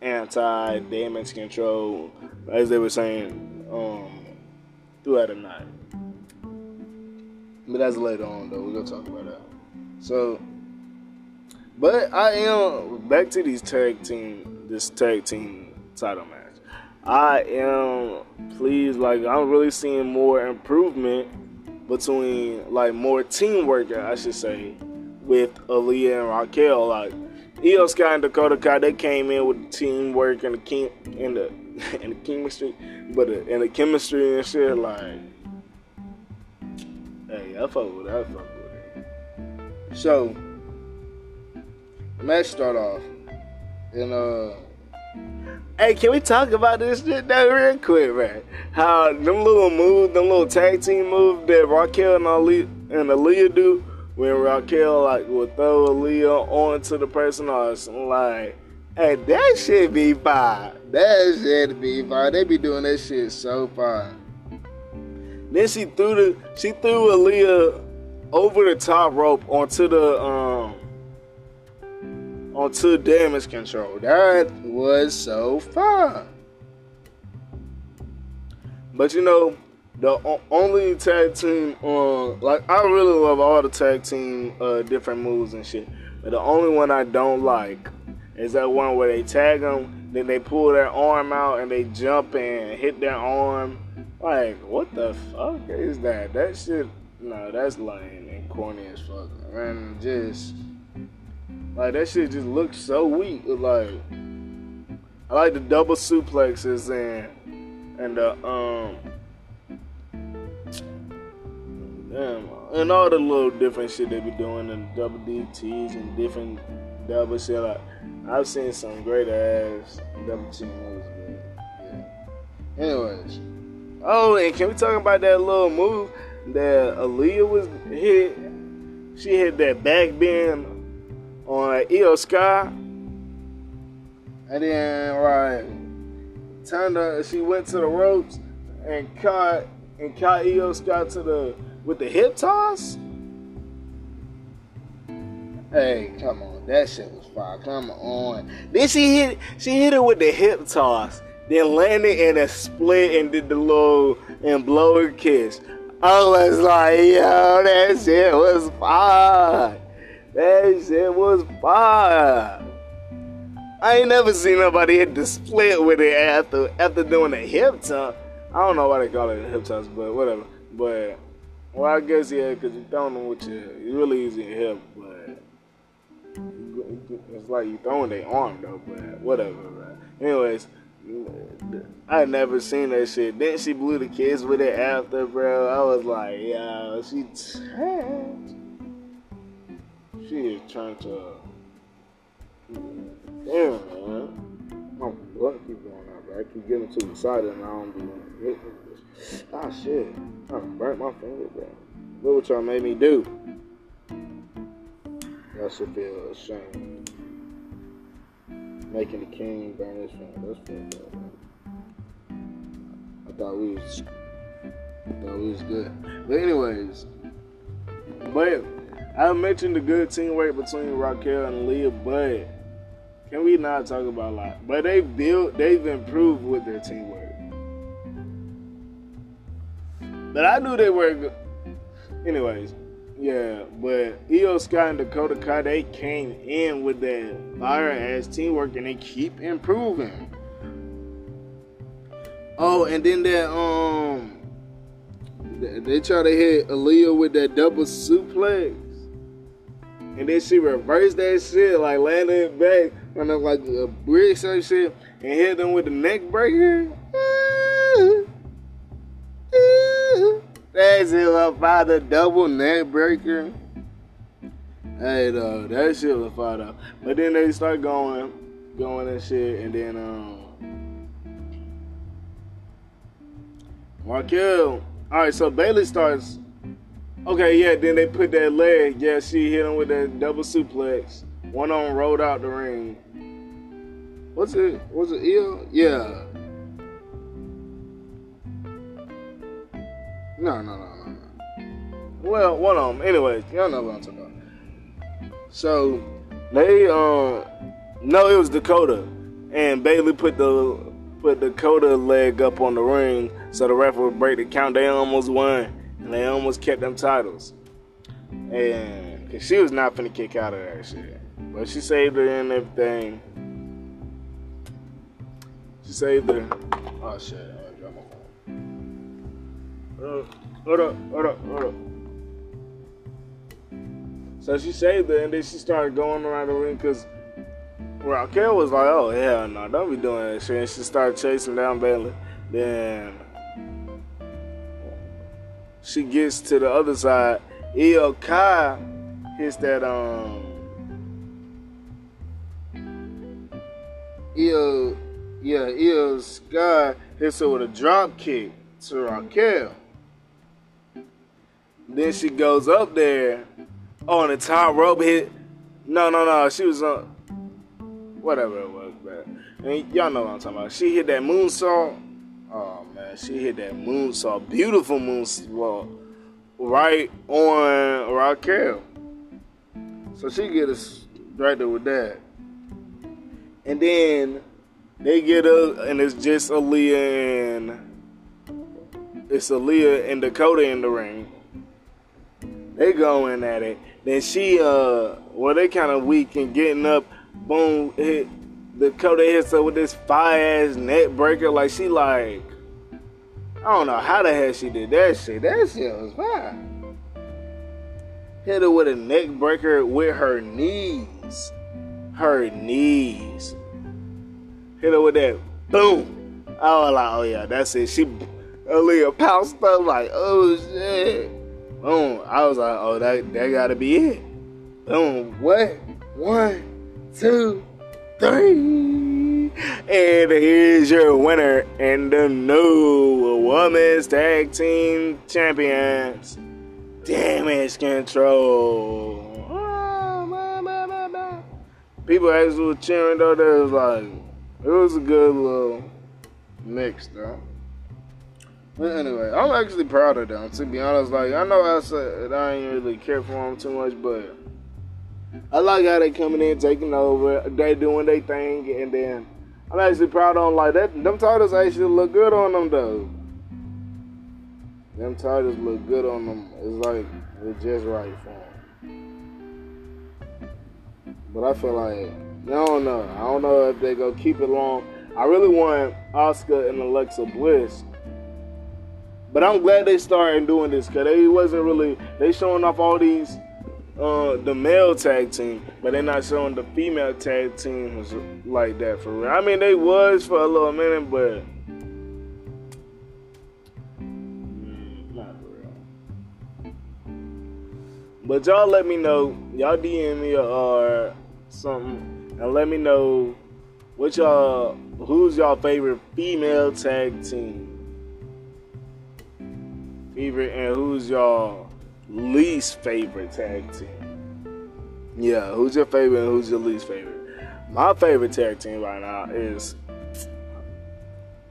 anti-damage control, as they were saying um, throughout the night. But that's later on, though. We're gonna talk about that. So. But I am back to these tag team, this tag team title match. I am pleased, like I'm really seeing more improvement between, like more teamwork, I should say, with Aliyah and Raquel. Like Iyo Sky and Dakota Kai, they came in with the teamwork and the king and the and the chemistry, but the, and the chemistry and shit. Like, hey, I fuck with it. I fuck with it. So match start off. And uh Hey, can we talk about this shit though real quick, man? How them little moves, them little tag team moves that Raquel and Ali and Aliyah do when Raquel like would throw Aliyah onto the person or something like Hey, that shit be fire. That shit be fire. They be doing that shit so fire. Then she threw the she threw Aliyah over the top rope onto the um onto damage control. That was so fun. But you know, the only tag team on like I really love all the tag team uh, different moves and shit. But the only one I don't like is that one where they tag them, then they pull their arm out and they jump and hit their arm. Like, what the fuck is that? That shit, no, that's lame and corny as fuck. And just like that shit just looks so weak. Like I like the double suplexes and and the um damn and all the little different shit they be doing and double DTs and different double shit. Like I've seen some great ass double T moves, but yeah. Anyways. Oh, and can we talk about that little move that Aliyah was hit? She hit that back bend on Iyo Sky. And then right turned her she went to the ropes and caught and caught Iyo Sky to the with the hip toss. Hey, come on. That shit was fire. Come on. Then she hit she hit it with the hip toss. Then landed in a split and did the little and blower kiss. I was like, yo, that shit was fire. That shit was fire. I ain't never seen nobody hit the split with it after after doing a hip toss. I don't know why they call it a hip toss, but whatever. But well, I guess yeah, because you're throwing them with your, you really using your hip. But it's like you throwing their arm though, but whatever, bro. Anyways, I never seen that shit. Then she blew the kids with it after, bro. I was like, yo, she trash. She is trying to. Damn, man. Blood keep going out, bro. I keep getting too excited and I don't be. Ah, shit. I burnt my finger, bro. Look what y'all made me do. That should feel ashamed. Making the king burn his finger. That's man. I thought we was. I thought we was good. But anyways, but I mentioned the good teamwork between Raquel and Leah, but can we not talk about like? But they built, they've improved with their teamwork. But I knew they were. Anyways, yeah. But Iyo Sky and Dakota Kai they came in with that fire ass teamwork and they keep improving. Oh, and then that um, they, try to hit Aliyah with that double suplex. And then she reversed that shit, like landed back on like a bridge or shit, and hit them with the neck breaker. That's it, my father double neck breaker. Hey, though, that shit was fire though. But then they start going, going and shit, and then um, Raquel. All right, so Bayley starts Okay, yeah, then they put that leg. Yeah, she hit him with that double suplex. One on rolled out the ring. What's it? Was it ill? Yeah. No, no, no, no, no. Well, one of them. Anyways, y'all know what I'm talking about. So they um no, it was Dakota, and Bayley put the put Dakota leg up on the ring so the ref would break the count. They almost won and they almost kept them titles. And cause she was not finna kick out of that shit, but she saved her and everything. She saved her. Oh shit! Hold up! Hold up! Hold up! So she saved it, and then she started going around the ring because Raquel was like, "Oh hell no, don't be doing that shit." And she started chasing down Bayley. Then she gets to the other side. Iyo Kai hits that um Io yeah, Iyo Sky hits her with a drop kick to Raquel. Then she goes up there oh, on the top rope hit. No, no, no. She was on whatever it was, man. And y'all know what I'm talking about. She hit that moonsault. Oh man, she hit that moonsault, beautiful moonsault, right on Raquel. So she get us right there with that. And then they get up, and it's just Aliyah and it's Aliyah and Dakota in the ring. They going at it. Then she, uh, well, they kind of weak and getting up. Boom, hit the Dakota hits her with this fire ass neck breaker. Like she like, I don't know how the hell she did that shit. That shit was fine. Hit her with a neck breaker with her knees. Her knees. Hit her with that boom. I was like, oh yeah, that's it. She Aliyah pounced up like, oh shit. Boom. I was like, oh that that gotta be it. Boom. What? One, two, three. And here's your winner and the new women's tag team champions. Damage control. Oh, Blah. People actually were cheering though. There was like, it was a good little mix though. But anyway, I'm actually proud of them. To be honest, like I know I said I ain't really care for them too much, but I like how they coming in, taking over. They doing their thing, and then I'm actually proud of them. Like that, them titles actually look good on them though. Them titles look good on them. It's like it's just right for them. But I feel like I don't know. I don't know if they go keep it long. I really want Asuka and Alexa Bliss. But I'm glad they started doing this because they wasn't really they showing off all these uh, the male tag team, but they're not showing the female tag teams like that for real. I mean, they was for a little minute, but mm, for real. But y'all let me know. Y'all DM me or something, and let me know what y'all, who's y'all favorite female tag team, favorite, and who's y'all least favorite tag team. Yeah, who's your favorite and who's your least favorite? My favorite tag team right now is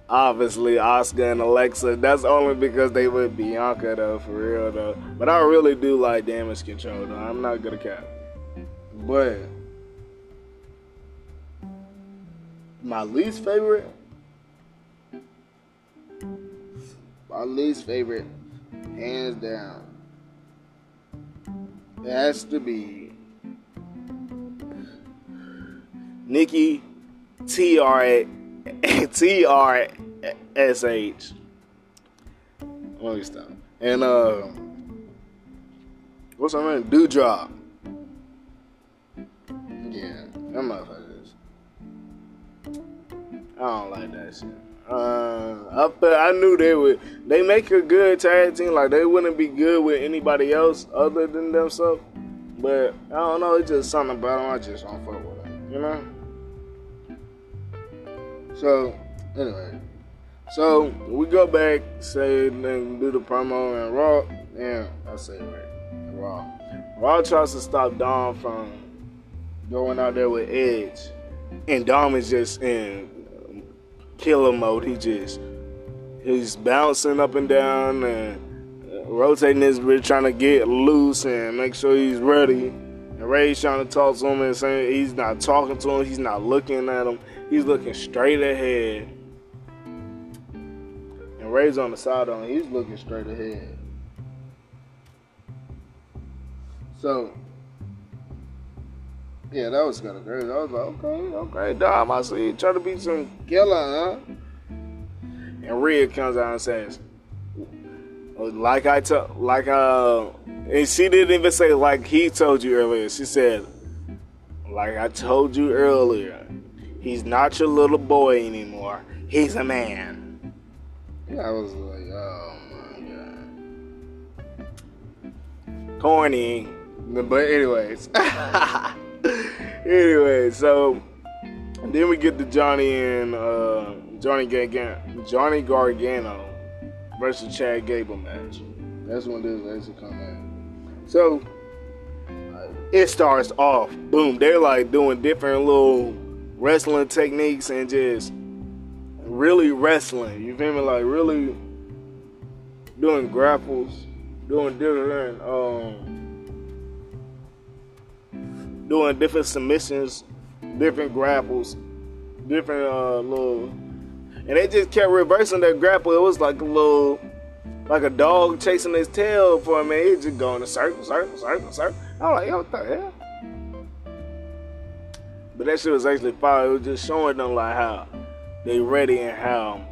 obviously Asuka and Alexa. That's only because they with Bianca though, for real though. But I really do like Damage Control though. I'm not gonna cap. But my least favorite, my least favorite, hands down, it has to be Nikki T R T R S H. Let me stop. And uh, what's her name? Doudrop. Yeah, that motherfuckers. I don't like that shit. Uh, I I knew they would. They make a good tag team. Like they wouldn't be good with anybody else other than themselves. But I don't know. It's just something about them. I just don't fuck with them. You know. So anyway, so we go back, say, then do the promo and Raw. Yeah, I say right, Raw. Raw tries to stop Dom from going out there with Edge, and Dom is just in killer mode. He just he's bouncing up and down and uh, rotating his wrist, trying to get loose and make sure he's ready. And Ray's trying to talk to him and saying he's not talking to him, he's not looking at him, he's looking straight ahead. And Ray's on the side on he's looking straight ahead. So yeah, that was kind of crazy. I was like, okay, okay, Dom, I see you trying to be some killer, huh? And Rhea comes out and says, like I told, like uh, and she didn't even say like he told you earlier. She said, like I told you earlier, he's not your little boy anymore. He's a man. Yeah, I was like, oh my god, corny. But anyways. anyway, so then we get to Johnny and uh, Johnny Gargano, Johnny Gargano versus Chad Gable match. That's when this actually come in. So it starts off, boom. They're like doing different little wrestling techniques and just really wrestling. You feel me? Like really doing grapples, doing different. Um, doing different submissions, different grapples, different uh, little, and they just kept reversing that grapple. It was like a little, like a dog chasing his tail for a minute. He just going in a circle, circle, circle, circle. I'm like, yo, what the hell? But that shit was actually fire. It was just showing them like how they ready and how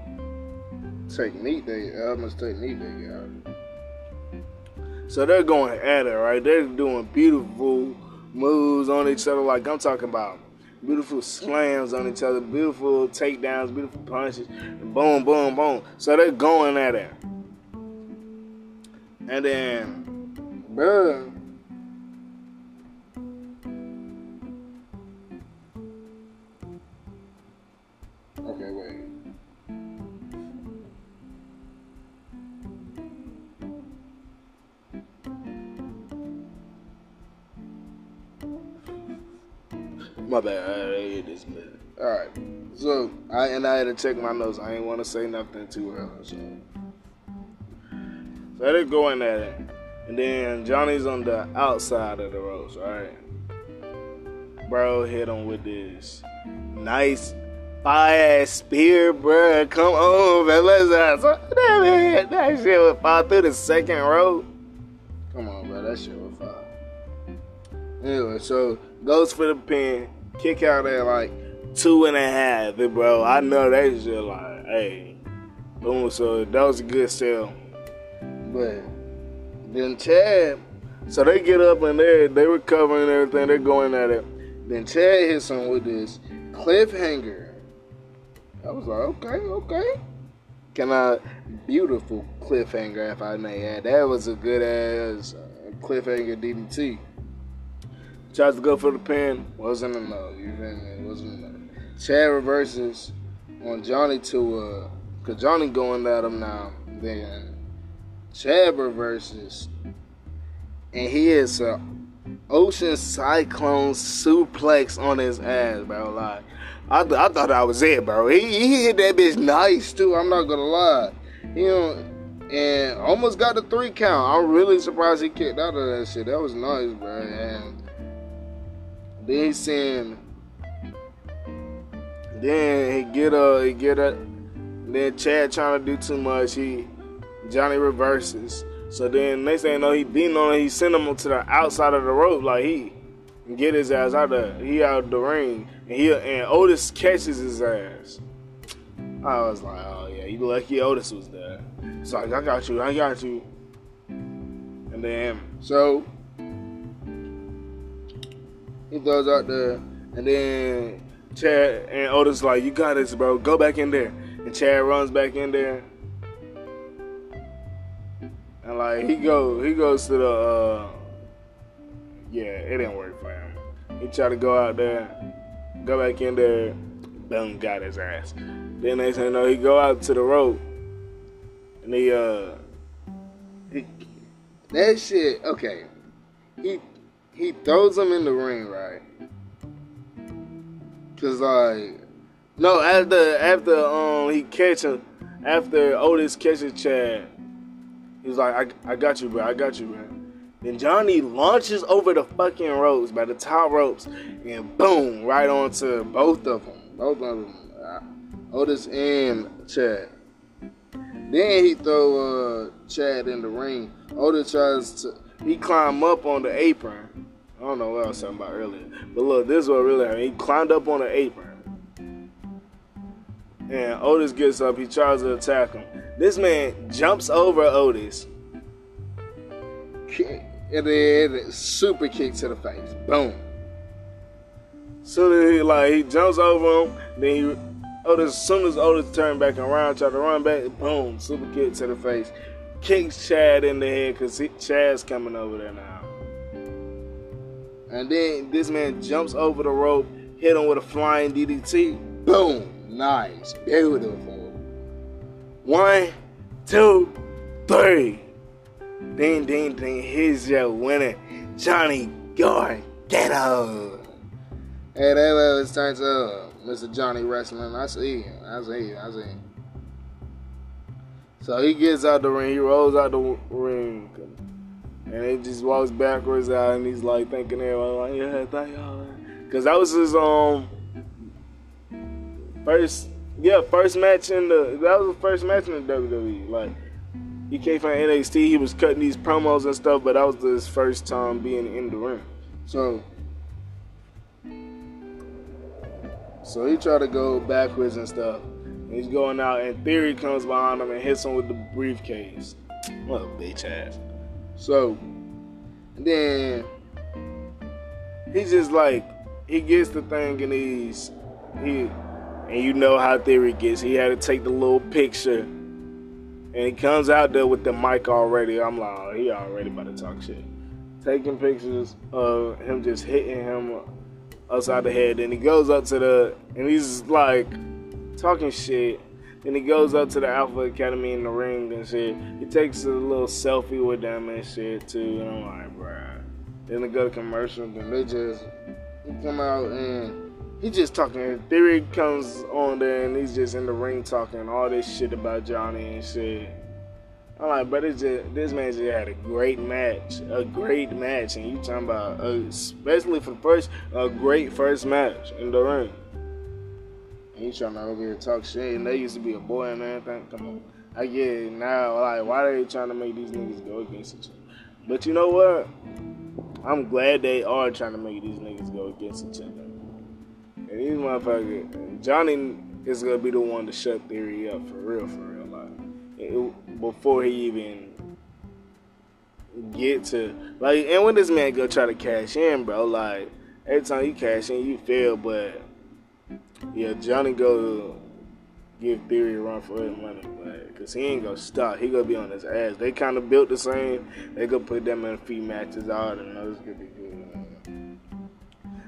technique they, how much technique they got. So they're going at it, right? They're doing beautiful moves on each other. Like I'm talking about beautiful slams on each other, beautiful takedowns, beautiful punches, boom, boom, boom. So they're going at it. And then, bruh. My bad. I hate this minute. All right. So I and I had to check my notes. I ain't want to say nothing too early. So, so they're going at it, and then Johnny's on the outside of the ropes, right? Bro hit him with this nice fire spear, bro. Come on, man. Let's that, that shit would fall through the second rope. Come on, bro. That shit would fall. Anyway, so goes for the pin, kick out at like two and a half, and bro. I know that's just like, hey, boom. So that was a good sell. But then Chad So they get up and they they recovering everything. They're going at it. Then Chad hits him with this cliffhanger. I was like, okay, okay. Can I beautiful cliffhanger if I may add? That was a good ass uh, cliffhanger DDT. Tries to go for the pin, wasn't enough. You feel me? Wasn't enough. Chad reverses on Johnny to uh, cause Johnny going at him now. Then Chad reverses, and he is a ocean cyclone suplex on his ass, bro. Like I, th- I thought that was it, bro. He, he hit that bitch nice too. I'm not gonna lie. You know, and almost got the three count. I'm really surprised he kicked out of that shit. That was nice, bro. And then he saying, then he get a, he get a, then Chad trying to do too much. He Johnny reverses. So then next thing you know, he beating on it. He send him to the outside of the rope like he get his ass out of he out the ring, and he and Otis catches his ass. I was like, oh yeah, you lucky Otis was there. So like I got you, I got you. And then so he out there, and then Chad and Otis like, you got this, bro. Go back in there. And Chad runs back in there. And like he go he goes to the uh yeah, it didn't work for him. He tried to go out there, go back in there, boom, got his ass. Then they say no, he go out to the rope and he uh he, that shit okay. He he throws him in the ring, right? Cause like no, after after um he catch him after Otis catches Chad, he was like, I, I got you, bro, I got you, bro. Then Johnny launches over the fucking ropes by the top ropes and boom, right onto both of them. Both of them. Uh, Otis and Chad. Then he throw uh, Chad in the ring. Otis tries to he climbed up on the apron. I don't know what I was talking about earlier. But look, this is what really happened. He climbed up on the apron. And Otis gets up, he tries to attack him. This man jumps over Otis and then super kick to the face. Boom. So then he like he jumps over him, then he Otis as soon as Otis turned back around, tried to run back, boom, super kick to the face. Kicks Chad in the head because Chad's coming over there now. And then this man jumps over the rope, hit him with a flying DDT. Boom. Nice. Beautiful. One, two, three. Ding, ding, ding. Here's your winner, Johnny Gargano. Hey, that was turns up, Mr. Johnny Wrestling. I see, I see, I see. So he gets out the ring, he rolls out the ring, and he just walks backwards out, and he's like thanking everyone, like, yeah, thank y'all. Cause that was his um first, yeah, first match in the that was the first match in the WWE. Like he came from NXT. He was cutting these promos and stuff, but that was his first time being in the ring. So, so he tried to go backwards and stuff. He's going out, and Theory comes behind him and hits him with the briefcase. What a bitch ass. So, then he's just like he gets the thing and he's he and you know how Theory gets. He had to take the little picture and he comes out there with the mic already. I'm like, oh, he already about to talk shit. Taking pictures of him just hitting him upside the head. Then he goes up to the, and he's like talking shit. And he goes up to the Alpha Academy in the ring and shit. He takes a little selfie with them and shit too. And I'm like, bruh. Then they go to commercial. Then they just come out and he just talking. Theory comes on there and he's just in the ring talking all this shit about Johnny and shit. I'm like, but it's just this man just had a great match, a great match, and you talking about, uh, especially for the first, a great first match in the ring. He's trying to over here talk shit, and they used to be a boy and everything. Come on, I get it now. Like, why are they trying to make these niggas go against each other? But you know what? I'm glad they are trying to make these niggas go against each other. And these motherfuckers, Johnny is gonna be the one to shut Theory up for real, for real. Like it, before he even get to like, and when this man go try to cash in, bro, like every time you cash in, you fail. But yeah, Johnny go give Theory a run for his money, cause he ain't gonna stop. He gonna be on his ass. They kind of built the same. They gonna put them in a few matches out, and those gonna be good.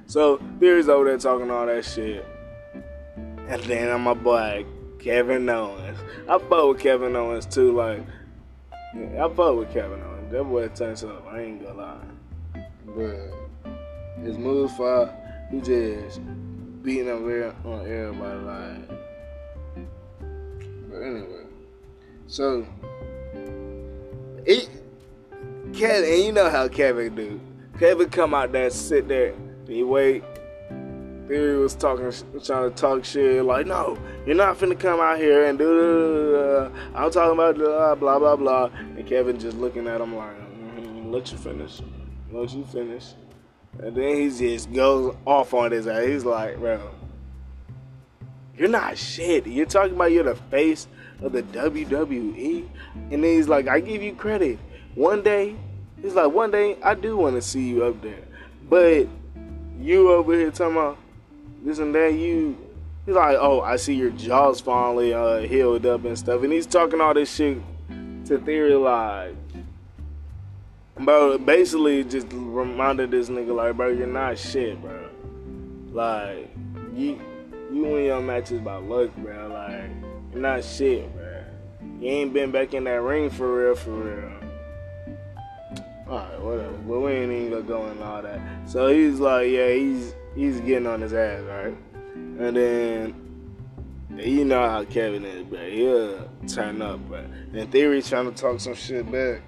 So Theory's over there talking all that shit, and then I'm my boy Kevin Owens. I fuck with Kevin Owens too. Like yeah, I fuck with Kevin Owens. That boy turns up. I ain't gonna lie, but his moves fire. He just beating up on everybody like. But anyway, so it Kevin, and you know how Kevin do. Kevin come out there, sit there, he wait. Theory was talking, trying to talk shit like, no, you're not finna come out here and do. I'm talking about blah blah blah blah. And Kevin just looking at him like, mm-hmm, let you finish, let you finish. And then he just goes off on his ass. He's like, bro, you're not shit. You're talking about you're the face of the WWE. And then he's like, I give you credit. One day, he's like, one day I do want to see you up there. But you over here talking about this and that, you he's like, oh, I see your jaws finally uh, healed up and stuff. And he's talking all this shit to Theory like Bro, basically just reminded this nigga like, bro, you're not shit, bro. Like, you you win your matches by luck, bro. Like, you're not shit, bro. You ain't been back in that ring for real, for real. Alright, whatever. But we ain't even gonna go into all that. So he's like, yeah, he's he's getting on his ass, right? And then you know how Kevin is, bro. He'll turn up, bro. And Theory's trying to talk some shit back.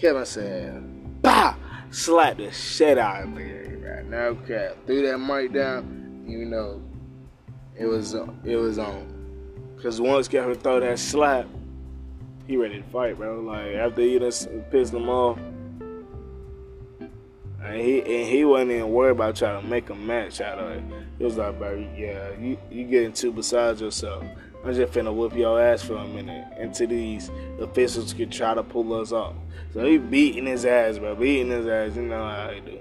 Kevin said, "Bah!" Slap the shit out of Theory, right? No cap. Threw that mic down. You know, it was it was on. Cause once Kevin throw that slap, he ready to fight, bro. Like after he just pissed him off, and he and he wasn't even worried about trying to make a match out of it. He was like, bro, yeah, you you getting too beside yourself. I'm just finna whip your ass for a minute until these officials can try to pull us off. So he beating his ass, bro, beating his ass. You know how he do.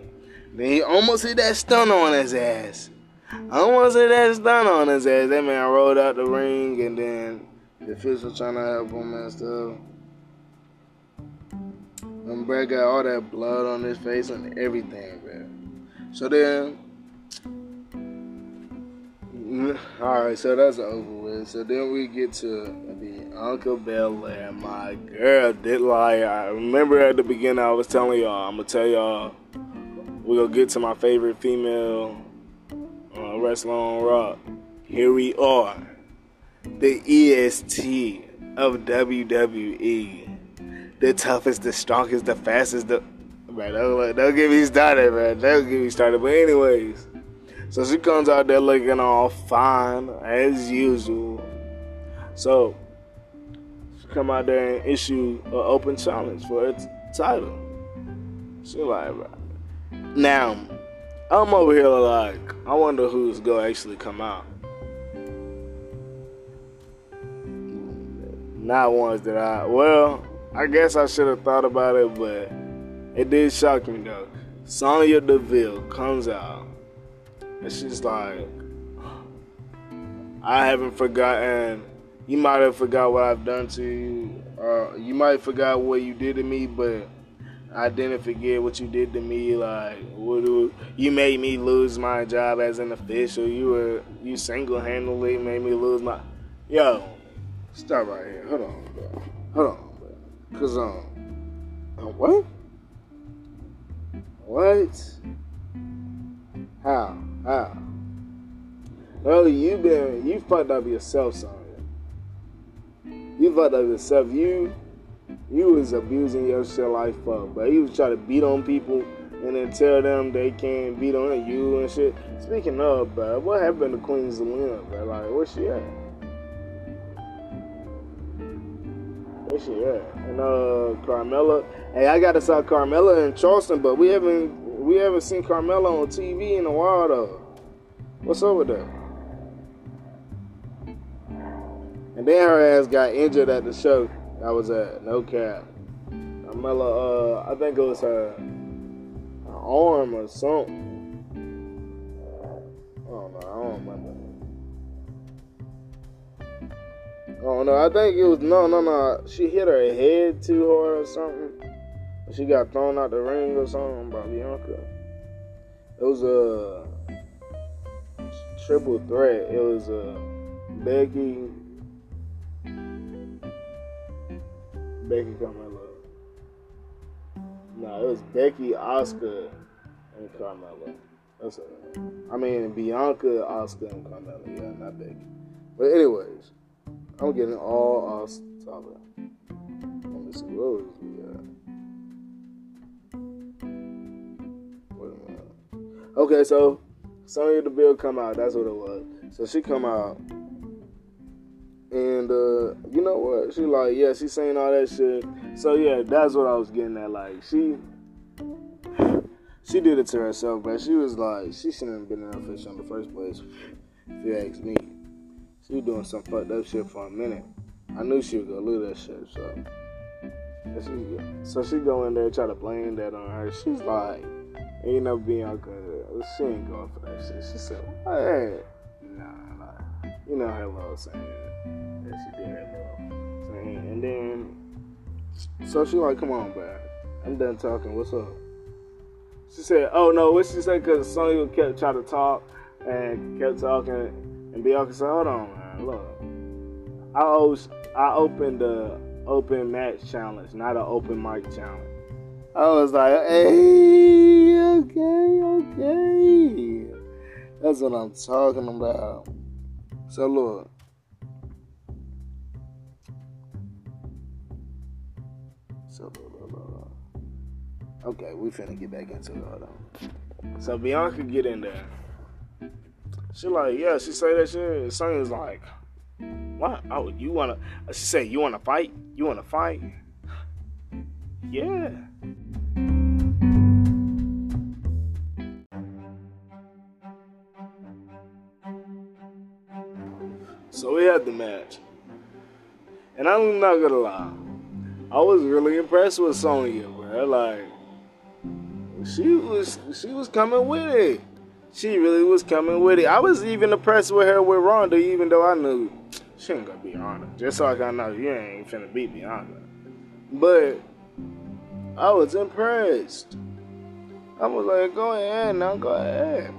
Then he almost hit that stun on his ass. Almost hit that stun on his ass. That man rolled out the ring, and then the official trying to help him and stuff. And bro got all that blood on his face and everything, bro. So then, all right, so that's over with. So then we get to Uncle Belair. My girl did lie. I remember at the beginning I was telling y'all. I'm gonna tell y'all. We gonna get to my favorite female uh, wrestler on Raw. Here we are, the EST of WWE the toughest, the strongest, the fastest, the man, don't, don't get me started, man. Don't get me started. But anyways, so she comes out there looking all fine as usual. So come out there and issue an open challenge for its title. She like, bro. Now, I'm over here like, I wonder who's gonna actually come out. Not ones that I well. I guess I should have thought about it, but it did shock me though. Sonya Deville comes out, and she's like, "I haven't forgotten. You might have forgot what I've done to you, or you might have forgot what you did to me, but I didn't forget what you did to me. Like, what do, you made me lose my job as an official. You were you single handedly made me lose my. Yo, stop right here. Hold on, bro. Hold on." bro. Cause um, uh, what? What? How? How? Well, you been you fucked up yourself, son. You fucked up yourself. You you was abusing your shit like fuck, but you was trying to beat on people and then tell them they can't beat on you and shit. Speaking of, bro, what happened to Queen Zelina, bro? Like, where she at? Where she at? And uh, Carmella. Hey, I gotta saw Carmella in Charleston, but we haven't we haven't seen Carmella on TV in a while though. What's up with that? And then her ass got injured at the show I was at. No cap. Carmella, uh, I think it was her, her arm or something. I don't know. I don't remember. Don't know. I think it was no, no, no. She hit her head too hard or something. She got thrown out the ring or something by Bianca. It was a triple threat. It was a uh, Becky, Becky Carmella. No, it was Becky, Asuka, and Carmella. That's it. I mean Bianca, Asuka, and Carmella. Yeah, not Becky. But anyways, I'm getting all off topic. Let me see what we at. Wait a minute. Okay, so Sonya Deville come out. That's what it was. So she come out, and uh, you know what? She like, yeah, she saying all that shit. So yeah, that's what I was getting at. Like she, she did it to herself, but she was like, she shouldn't have been in that fish in the first place. If you ask me, she was doing some fucked up shit for a minute. I knew she was gonna lose that shit, so. She, so she go in there try to blame that on her. She's like, ain't no Bianca. She ain't going for that shit. She said, hey, nah, nah. You know her little saying that little saying. And then, so she like, come on, back. I'm done talking. What's up? She said, oh no, what she said? Because Sonya kept trying to talk and kept talking. And Bianca said, hold on, man, look. I, was, I opened the open match challenge, not an open mic challenge. I was like, hey, okay, okay. That's what I'm talking about. So look. Okay, we finna get back into it. Hold on. So Bianca get in there. She like, yeah, she say that shit. Sonya's like, what? Oh, you wanna? She say, you wanna fight? You wanna fight? Yeah. So we had the match. And I'm not gonna lie. I was really impressed with Sonya, bro. Like she was she was coming with it. She really was coming with it. I was even impressed with her with Ronda, even though I knew she ain't gonna be Ronda. Just like I can know you ain't finna beat Bianca. But I was impressed. I was like, go ahead now, go ahead.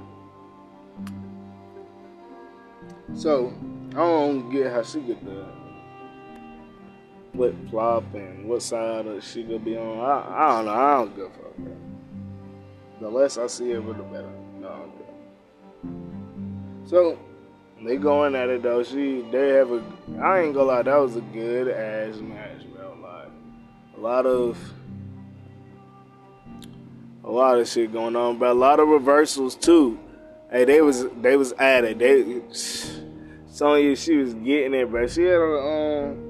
So I don't get how she get the flip flop and what side of she gonna be on. I, I don't know. I don't give a fuck. The less I see of her, the better. No. So they going at it though. She they have a. I ain't gonna lie. That was a good ass match, bro. Like a lot of. A lot of shit going on, but a lot of reversals too. Hey, they was they was at it. They Sonya, she was getting it, bro. She had a um.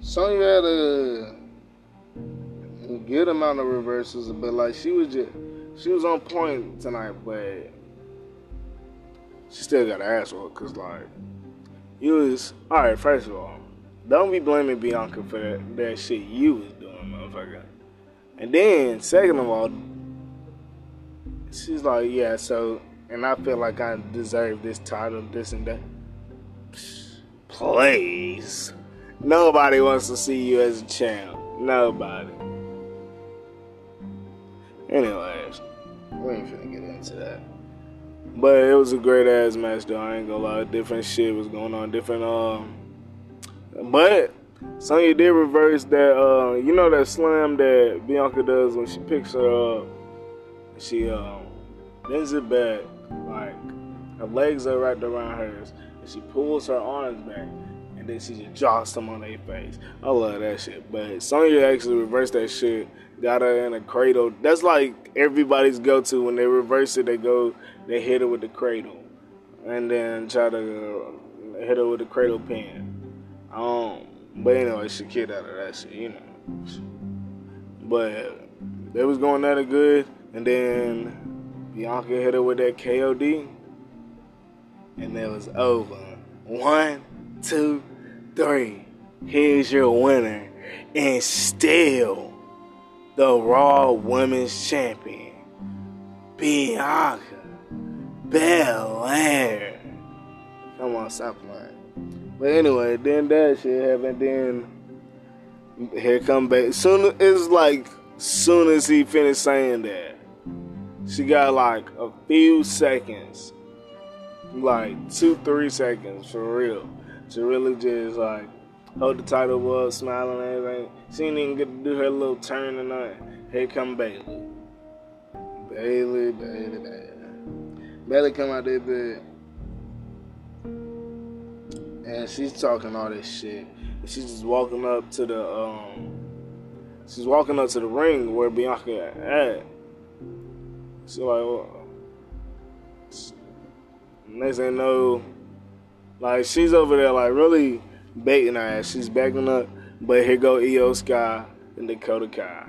Sonya had a good amount of reversals, but like she was just she was on point tonight, but she still got her ass because like you was all right. First of all, don't be blaming Bianca for that, that shit you was doing, motherfucker. And then second of all, she's like, yeah, so and I feel like I deserve this title, this and that. Please. Nobody wants to see you as a champ. Nobody. Anyways, we ain't finna get into that. But it was a great ass match though, I ain't gonna lie. Different shit was going on, different um but Sonya did reverse that uh you know that slam that Bianca does when she picks her up. She um bends it back like her legs are wrapped around hers, and she pulls her arms back, and then she just drops them on their face. I love that shit. But Sonya actually reversed that shit, got her in a cradle. That's like everybody's go to when they reverse it. They go, they hit her with the cradle, and then try to uh, hit her with the cradle pin. Um, but anyway, she kicked out of that shit, you know. But they was going at it good, and then Bianca hit her with that KOD, and it was over. One, two, three. Here's your winner, and still the Raw Women's Champion, Bianca Belair. Come on, stop playing. But anyway, then that shit happened. Then here come back. Soon it's like soon as he finished saying that, she got like a few seconds, like two, three seconds for real, to really just like hold the title up, smiling and everything. She didn't even get to do her little turn or nothing. Here come Bayley. Bayley, Bayley, Bayley. Bayley come out there bed. And she's talking all this shit. She's just walking up to the um she's walking up to the ring where Bianca at. She's like well, next thing know like she's over there like really baiting her ass. She's backing up, but here go Iyo Sky and Dakota Kai.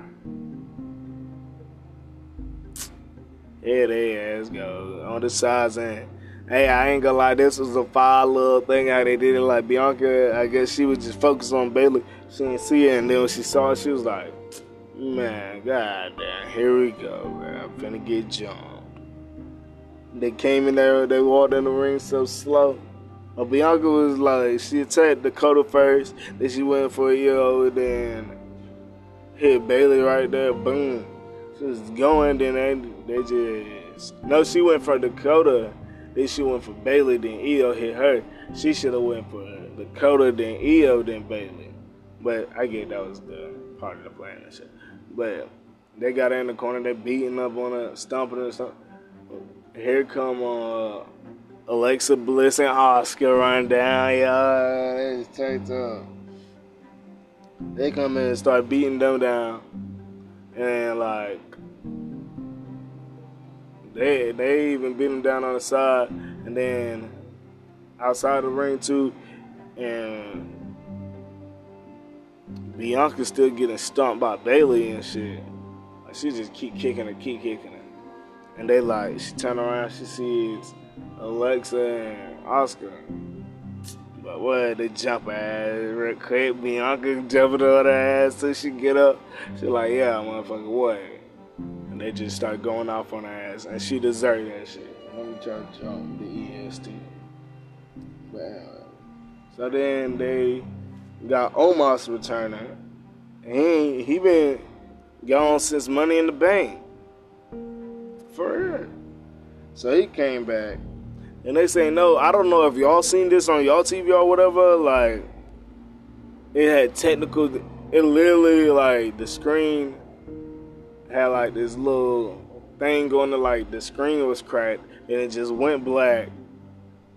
Here they ass go on the sides and hey, I ain't gonna lie, this was a fire little thing how they did it. Like Bianca, I guess she was just focused on Bayley. She didn't see it, and then when she saw it, she was like, man, goddamn, here we go, man. I'm finna get jumped. They came in there, they walked in the ring so slow. But Bianca was like, she attacked Dakota first, then she went for yo, then hit Bayley right there, boom. She was going, then they, they just, no, she went for Dakota, then she went for Bayley, then Iyo hit her. She should have went for Dakota, then Iyo, then Bayley. But I get that was the part of the plan and shit. But they got in the corner, they beating up on her, stomping her. Here come uh, Alexa Bliss and Asuka run down, y'all. Turned up. They come in and start beating them down. And like they they even beat them down on the side and then outside the ring too and Bianca's still getting stomped by Bayley and shit. Like she just keep kicking her, keep kicking. And they like she turn around, she sees Alexa and Asuka. But what they jump ass real quick. Bianca jumping on her ass till she get up. She like, yeah, motherfucker, what? And they just start going off on her ass. And she deserved that shit. Let me try jump the EST. But. So then they got Omos returning. He, he been gone since Money in the Bank. For real. So he came back. And they say, no, I don't know if y'all seen this on y'all TV or whatever. Like, it had technical, it literally, like, the screen had, like, this little thing going to, like, the screen was cracked. And it just went black.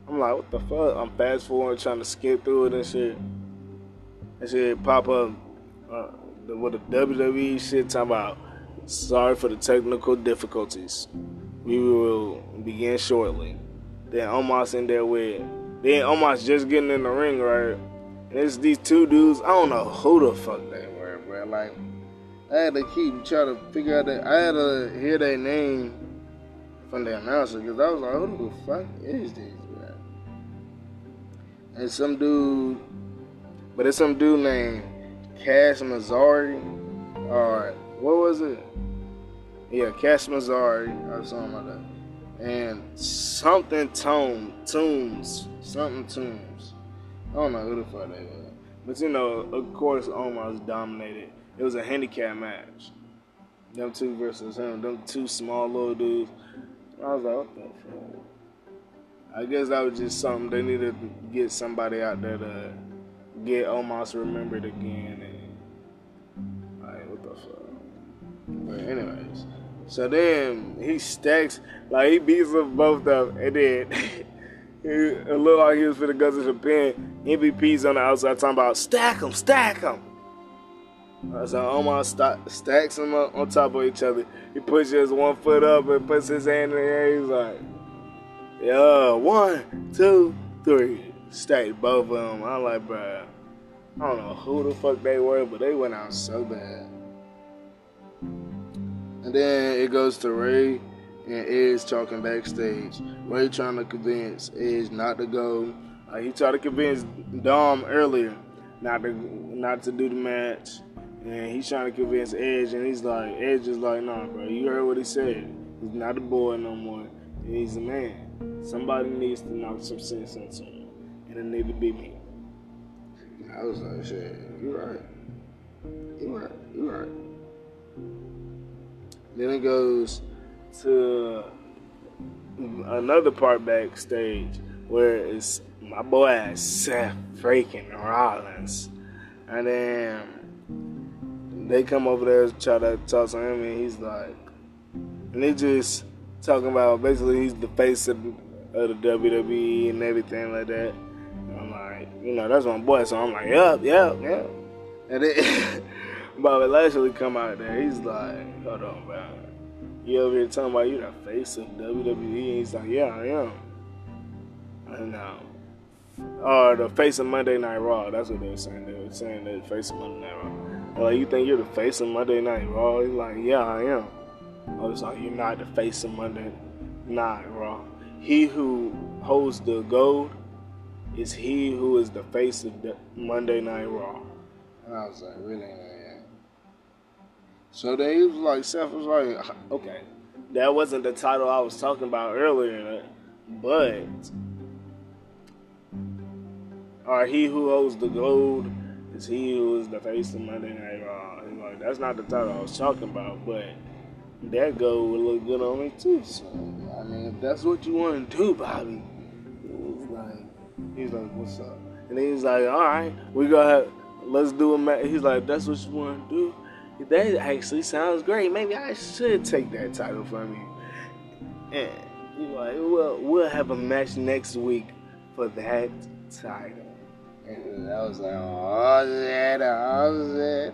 I'm like, what the fuck? I'm fast forwarding, trying to skip through it and shit. And shit pop up uh, with the WWE shit talking about, sorry for the technical difficulties. We will begin shortly. Then Omos in there with, then Omos just getting in the ring, right? And it's these two dudes. I don't know who the fuck they were, bro. Like, I had to keep trying to figure out that. I had to hear their name from the announcer because I was like, who the fuck is this, bro? And some dude, but it's some dude named Cash Mazzari, or what was it? Yeah, Cash Mazzari or something like that and something tone tunes something tunes. I don't know who the fuck they were, but you know, of course, Omos dominated. It was a handicap match. Them two versus him. Them two small little dudes. I was like, what the fuck? I guess that was just something they needed to get somebody out there to get Omos remembered again. And like, what the fuck? But anyways. So then he stacks, like he beats them both of them, and then it looked like he was finna go to the pen. MVP's on the outside talking about stack them, stack them. I said, oh So Omar st- stacks them up on top of each other. He pushes one foot up and puts his hand in the air. He's like, yeah, one, two, three. Stacked both of them. I'm like, bro, I don't know who the fuck they were, but they went out so bad. And then it goes to Rey and Edge talking backstage. Rey trying to convince Edge not to go. Uh, he tried to convince Dom earlier not to not to do the match, and he's trying to convince Edge, and he's like, Edge is like, nah, bro, you heard what he said. He's not a boy no more. He's a man. Somebody needs to knock some sense into him, and it need to be me.
I was like, shit, you're right. You right. You right.
Then it goes to another part backstage where it's my boy Seth freaking Rollins, and then they come over there to try to talk to him, and he's like, and they just talking about basically he's the face of, of the WWE and everything like that. And I'm like, you know, that's my boy, so I'm like, yep, yep, yep. And then Bobby Lashley come out there, he's like, hold on, bro. You over here talking about you the face of WWE? And he's like, yeah, I am. I know. Or the face of Monday Night Raw. That's what they were saying. They were saying the face of Monday Night Raw. Like, you think you're the face of Monday Night Raw? He's like, yeah, I am. I was like, you're not the face of Monday Night Raw. He who holds the gold is he who is the face of the Monday Night Raw.
And I was like, really? Man? So then he was like, Seth was like,
Okay, that wasn't the title I was talking about earlier, but or he who holds the gold is he who is the face of Monday Night Raw. He's like, that's not the title I was talking about, but that gold would look good on me too. So I mean, if that's what you want to do, Bobby, he's like, he's like, what's up? And he's like, all right, we go have, let's do a match. He's like, that's what you want to do. That actually sounds great. Maybe I should take that title from you. And he's like, well, we'll have a match next week for that title.
and I was like, oh shit, oh shit.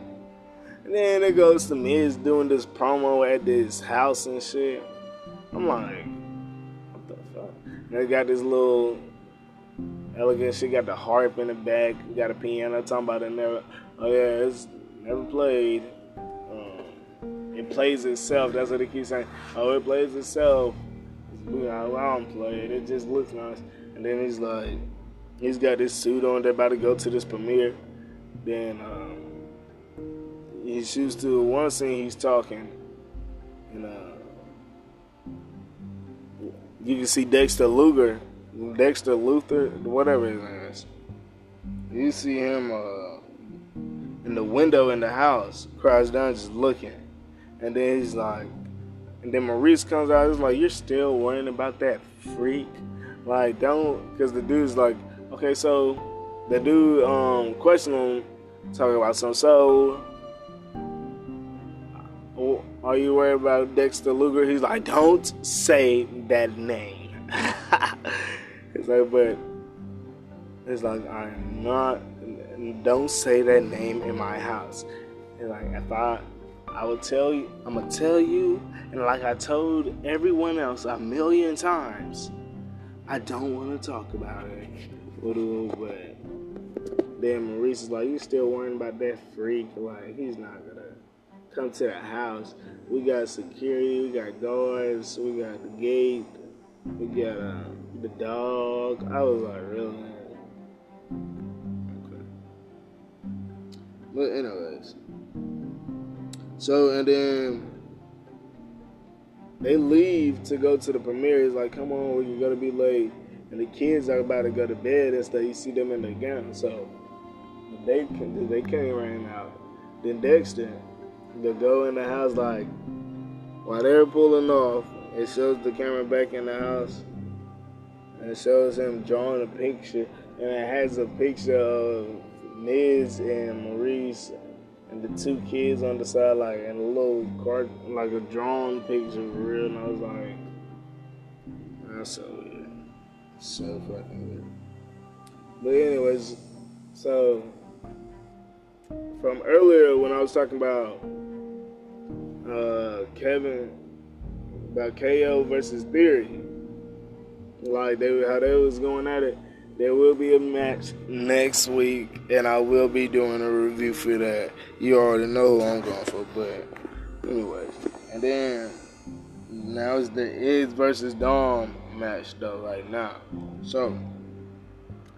And then it goes to Miz doing this promo at this house and shit. I'm like, what the fuck? They got this little elegant shit, got the harp in the back, got a piano talking about it never, oh yeah, it's never played. It plays itself, that's what they keep saying. Oh, it plays itself. I don't play it, it just looks nice. And then he's like, he's got this suit on, they're about to go to this premiere. Then, um, he shoots to one scene he's talking and uh you can see Dexter Luger Dexter Luther whatever his name is you see him uh in the window in the house crouched down just looking and then he's like and then Maurice comes out he's like you're still worrying about that freak like don't because the dude's like okay so the dude um questioning him talking about some so Are you worried about Dexter Luger? He's like, don't say that name. it's like, but it's like I'm not. Don't say that name in my house. It's like if I, I will tell you. I'm gonna tell you, and like I told everyone else a million times, I don't want to talk about it. But then Maurice is like, you still worrying about that freak? Like he's not gonna come to the house. We got security, we got guards, we got the gate, we got uh, the dog. I was like, really? Okay.
But anyways, so and then
They leave to go to the premiere. He's like, come on, you're gonna be late. And the kids are about to go to bed and stuff. You see them in the gown. So they they came right out. Then Dexter, they go in the house like while they're pulling off, it shows the camera back in the house. And it shows him drawing a picture. And it has a picture of Miz and Maurice and the two kids on the side, like and a little cart, like a drawn picture real. And I was like, that's so weird, so fucking weird. But anyways, so from earlier when I was talking about uh, Kevin about KO versus Theory, like they how they was going at it. There will be a match next week, and I will be doing a review for that. You already know who I'm going for, but anyways. And then now it's the Iz versus Dom match though, right now. So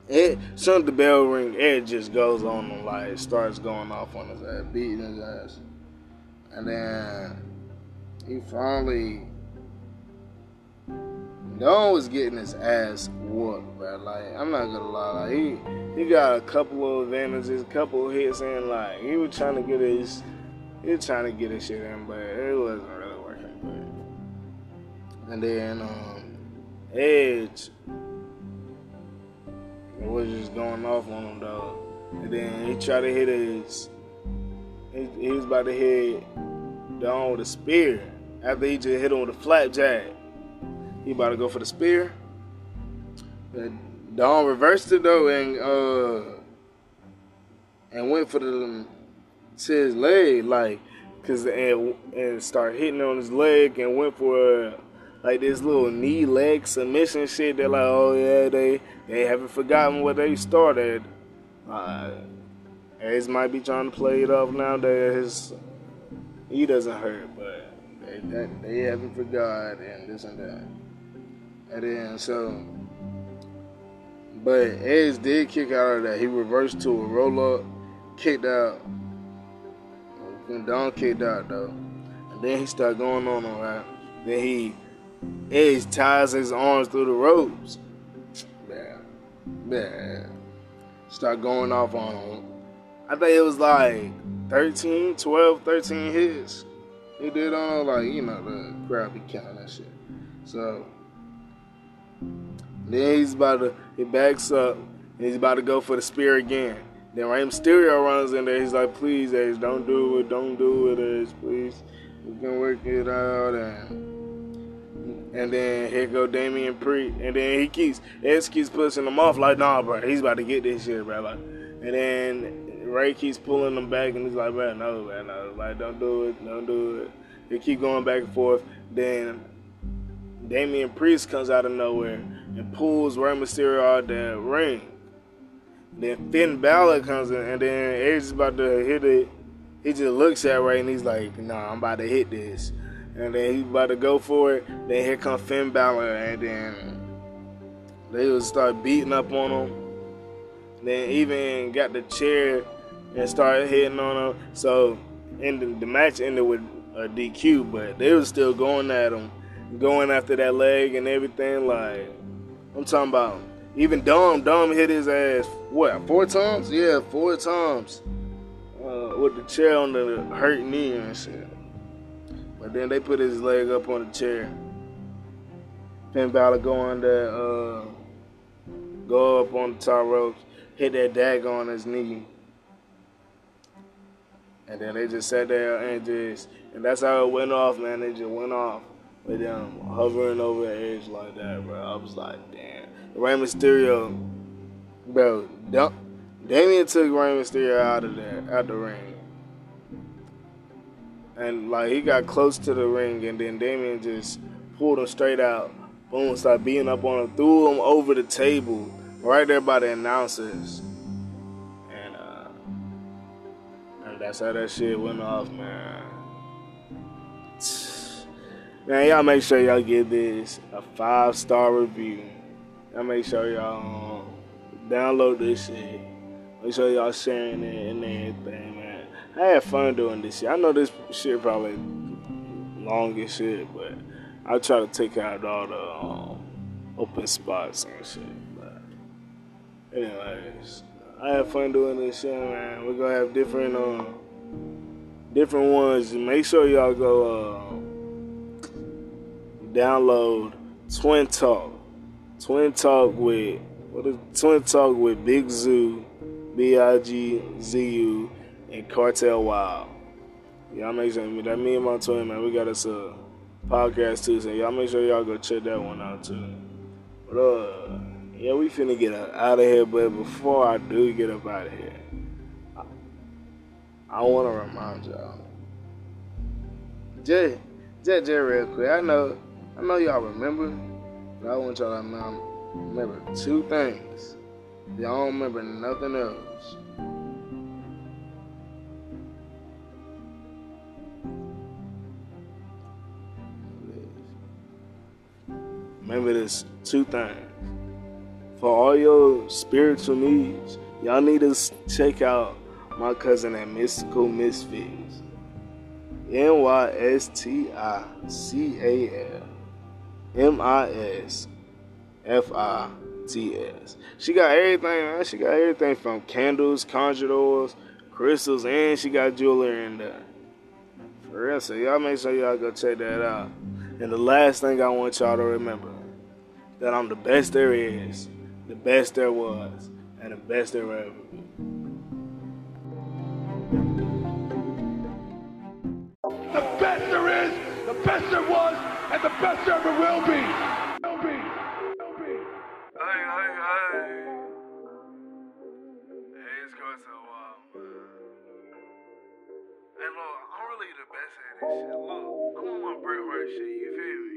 it soon the bell ring, it just goes on him like starts going off on his ass,
beating his ass. And then he finally Dom was getting his ass whooped, bro. Like, I'm not gonna lie, like he
He got a couple of advantages, a couple of hits in. Like he was trying to get his, he was trying to get his shit in, but it wasn't really working.
and then um
Edge, was just going off on him though. And then he tried to hit his, he, he was about to hit Dom with a spear after he just hit him with a flapjack. He about to go for the spear. And Dom reversed it though and uh and went for the to his leg like cause and and start hitting on his leg and went for uh, like this little knee leg submission shit. They're like, oh yeah, they they haven't forgotten where they started. Uh, Ace might be trying to play it off now that his he doesn't hurt, but
they, they haven't forgot and this and that. And then so but Edge did kick out of that. He reversed to a roll up, kicked out. When Dom kicked out though.
and then he started going on all right. Then he Edge ties his arms through the ropes.
Yeah. Yeah. Start going off on him.
I think it was like 13, 12, 13 hits.
He did on like, you know, the be counting that shit. So
Then he's about to he backs up and he's about to go for the spear again. Then Rey Mysterio runs in there. He's like, "Please, Edge, don't do it. Don't do it, Edge. Please, we can work it out." And and then here go Damian Priest, and then he keeps Edge keeps pushing him off like, "Nah, bro, he's about to get this shit, bro." Like, and then Rey keeps pulling him back, and he's like, "Man, no, man, no, like, don't do it, don't do it." They keep going back and forth. Then Damian Priest comes out of nowhere and pulls Rey Mysterio out the ring. Then Finn Balor comes in, and then Edge is about to hit it. He just looks at Rey and he's like, "Nah, I'm about to hit this." And then he's about to go for it. Then here comes Finn Balor, and then they would start beating up on him. Then even got the chair and started hitting on him. So, and the, the match ended with a DQ, but they was still going at him, going after that leg and everything. Like I'm talking about. Even Dom, Dom hit his ass what four times? Yeah, four times uh, with the chair on the hurt knee and shit. But then they put his leg up on the chair. Finn Balor go on there, uh, go up on the top ropes, hit that dagger on his knee. And then they just sat there and just, and that's how it went off, man. They just went off with them hovering over the edge like that, bro. I was like, damn. Rey Mysterio, bro, Da- Damian took Rey Mysterio out of there, out the ring. And like he got close to the ring, and then Damian just pulled him straight out. Boom, started beating up on him, threw him over the table, right there by the announcers. And uh, and that's how that shit went off, man. Man, y'all make sure y'all give this a five star review. Y'all make sure y'all um, download this shit. Make sure y'all sharing it and everything, man. I had fun doing this shit. I know this shit probably long as shit, but I try to take out all the um, open spots and shit. But anyways, I had fun doing this shit, man. We're gonna have different um different ones. Make sure y'all go uh, download Twin Talk. Twin Talk with what is Twin Talk with Big Zoo, B I G Z U, and Cartel Wild. Y'all make sure that me and my twin man, we got us a podcast too. So y'all make sure y'all go check that one out too. But uh, yeah, we finna get out of here. But before I do get up out of here, I, I want to remind y'all. Just, just, just real quick. I know, I know y'all remember, but I want y'all to remember two things. Y'all don't remember nothing else. Remember this two things.
for all your spiritual needs, y'all need to check out my cousin at Mystical Misfits. N Y S T I C A L M I S F I T S. She got everything, man. She got everything from candles, conjured oils, crystals, and she got jewelry in there. For real, so y'all make sure y'all go check that out. And the last thing I want y'all to remember that I'm the best there is, the best there was, and the best there ever be.
The best there is, the best there was, and the best there ever will be. Will be. Will be.
Hey, hey, hey. Hey, it's going so wild, man. Hey, look, I'm really the best at this shit. Look, I'm on my Bret Hart shit, you feel me?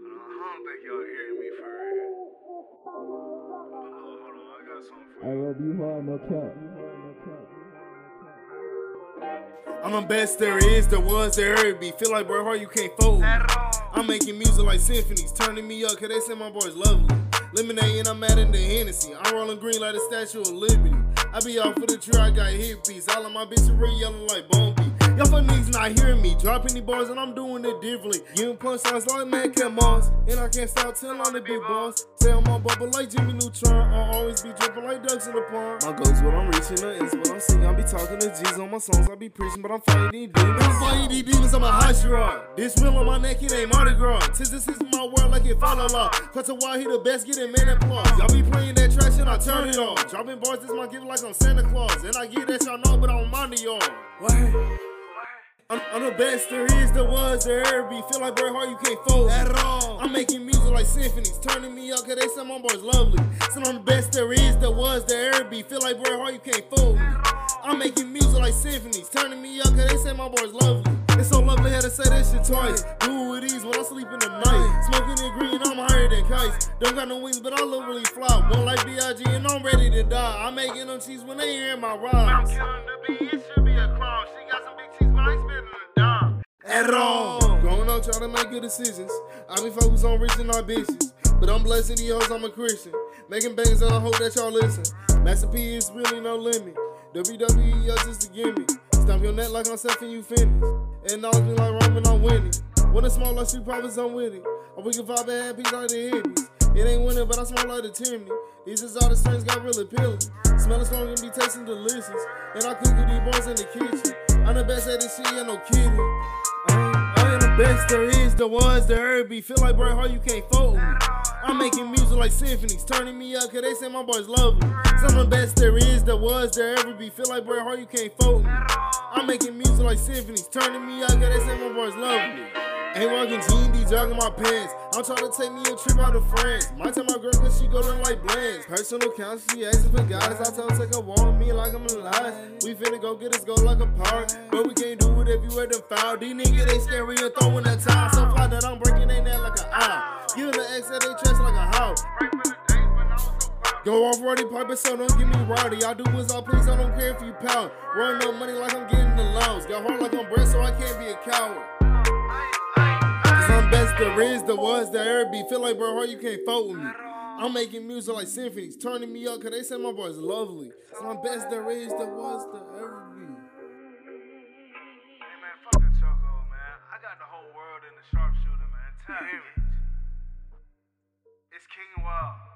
Hold uh, on, I don't think y'all hearing me for real. But look, hold on, I got something for you.
I love you hard, no cap. I'm the best there is, there was, there ever be. Feel like Bret Hart, you can't fold. I'm making music like symphonies, turning me up, cause they say my boy's lovely. Lemonade and I'm adding the Hennessy. I'm rolling green like the Statue of Liberty. I be off for the tree, I got hit. All of my bitches real yelling like Bone. Y'all for niggas not hearing me. Dropping these bars and I'm doing it differently. Giving punchlines like Mad Cat Moss. And I can't stop telling on the big boss. Say I'm on bubble like Jimmy Neutron. I'll always be dripping like ducks in the pond. My goals, what I'm reaching, the is what I'm singing. I be talking to G's on my songs. I be preaching, but I'm fighting these demons. I'm fighting these demons, I'm a hot shot. This real on my neck, it ain't Mardi Gras. Tis this is my world like it follow law. Cut to why he the best, getting man applause. Y'all be playing that trash and I turn it off. Dropping bars, this my gift like I'm Santa Claus. And I get that y'all know, but I'm on to y'all. What? I'm, I'm the best there is, there was, there ever be. Feel like Bret Hart, you can't fold at all. I'm making music like symphonies, turning me up, cause they say my boy's lovely. So I'm the best there is, there was, there ever be. Feel like Bret Hart, you can't fold. I'm making music like symphonies, turning me up, cause they say my boy's lovely. It's so lovely, how to say that shit twice. Do it with ease when I sleep in the night. Smoking it green, I'm higher than kites. Don't got no wings, but I literally fly. One like B.I.G. and I'm ready to die. I'm making them cheese when they hear my rhymes.
I'm killing the beat, it should be a crime. She got some big teeth, but I ain't spending a dime.
at all. Growing up trying to make good decisions. I be focused on reaching our bitches. But I'm blessed these hoes, I'm a Christian. Making bangs and I hope that y'all listen. Master P is really no limit. WWE, y'all just a gimmick. Stomp your neck like I'm selling you finish. And knowledge me like Roman, I'm winning. When it's small like street profits, I'm with it. Or we can vibe and have peace like the hippies. It ain't winning, but I smell like the chimney. These is all the strings got real appealing. Smelling strong and be tasting delicious. And I cook with these boys in the kitchen. I'm the best at this shit, yeah, no kidding. Uh, The best there is, was, there ever be. Feel like Bret Hart, you can't fold me. I'm making music like symphonies, turning me up, cause they say my boy's love me. Some of the best there is, there was, there ever be. Feel like Bret Hart, you can't fold me. I'm making music like symphonies, turning me up, cause they say my boy's lovely. Ain't walking G&D, jogging my pants. I'm trying to take me a trip out to France. Might tell my girl cause she go to like blends. Personal counsel, she asking for guys. I tell her take a walk with me like I'm alive. We finna go get us go like a park. But we can't do it if you at the foul. These niggas, they scary and throwing that time. So fly that I'm breaking they neck like an eye. Giving the X that they chest like a
the proud.
Go off Roddy Piper, so don't give me rowdy. I do as I please, I don't care if you pout. Run up money like I'm getting the loans. Got hard like I'm Bret, so I can't be a coward. I'm best there is, the was, the ever be. Feel like, bro, how you can't fuck with me? I'm making music like symphonies, turning me up, cause they say my boy's lovely. So I'm best there is, the was, the ever be.
Hey man, fucking Choco, man. I got the whole world in the sharpshooter, man. Tell him. It's King Wild.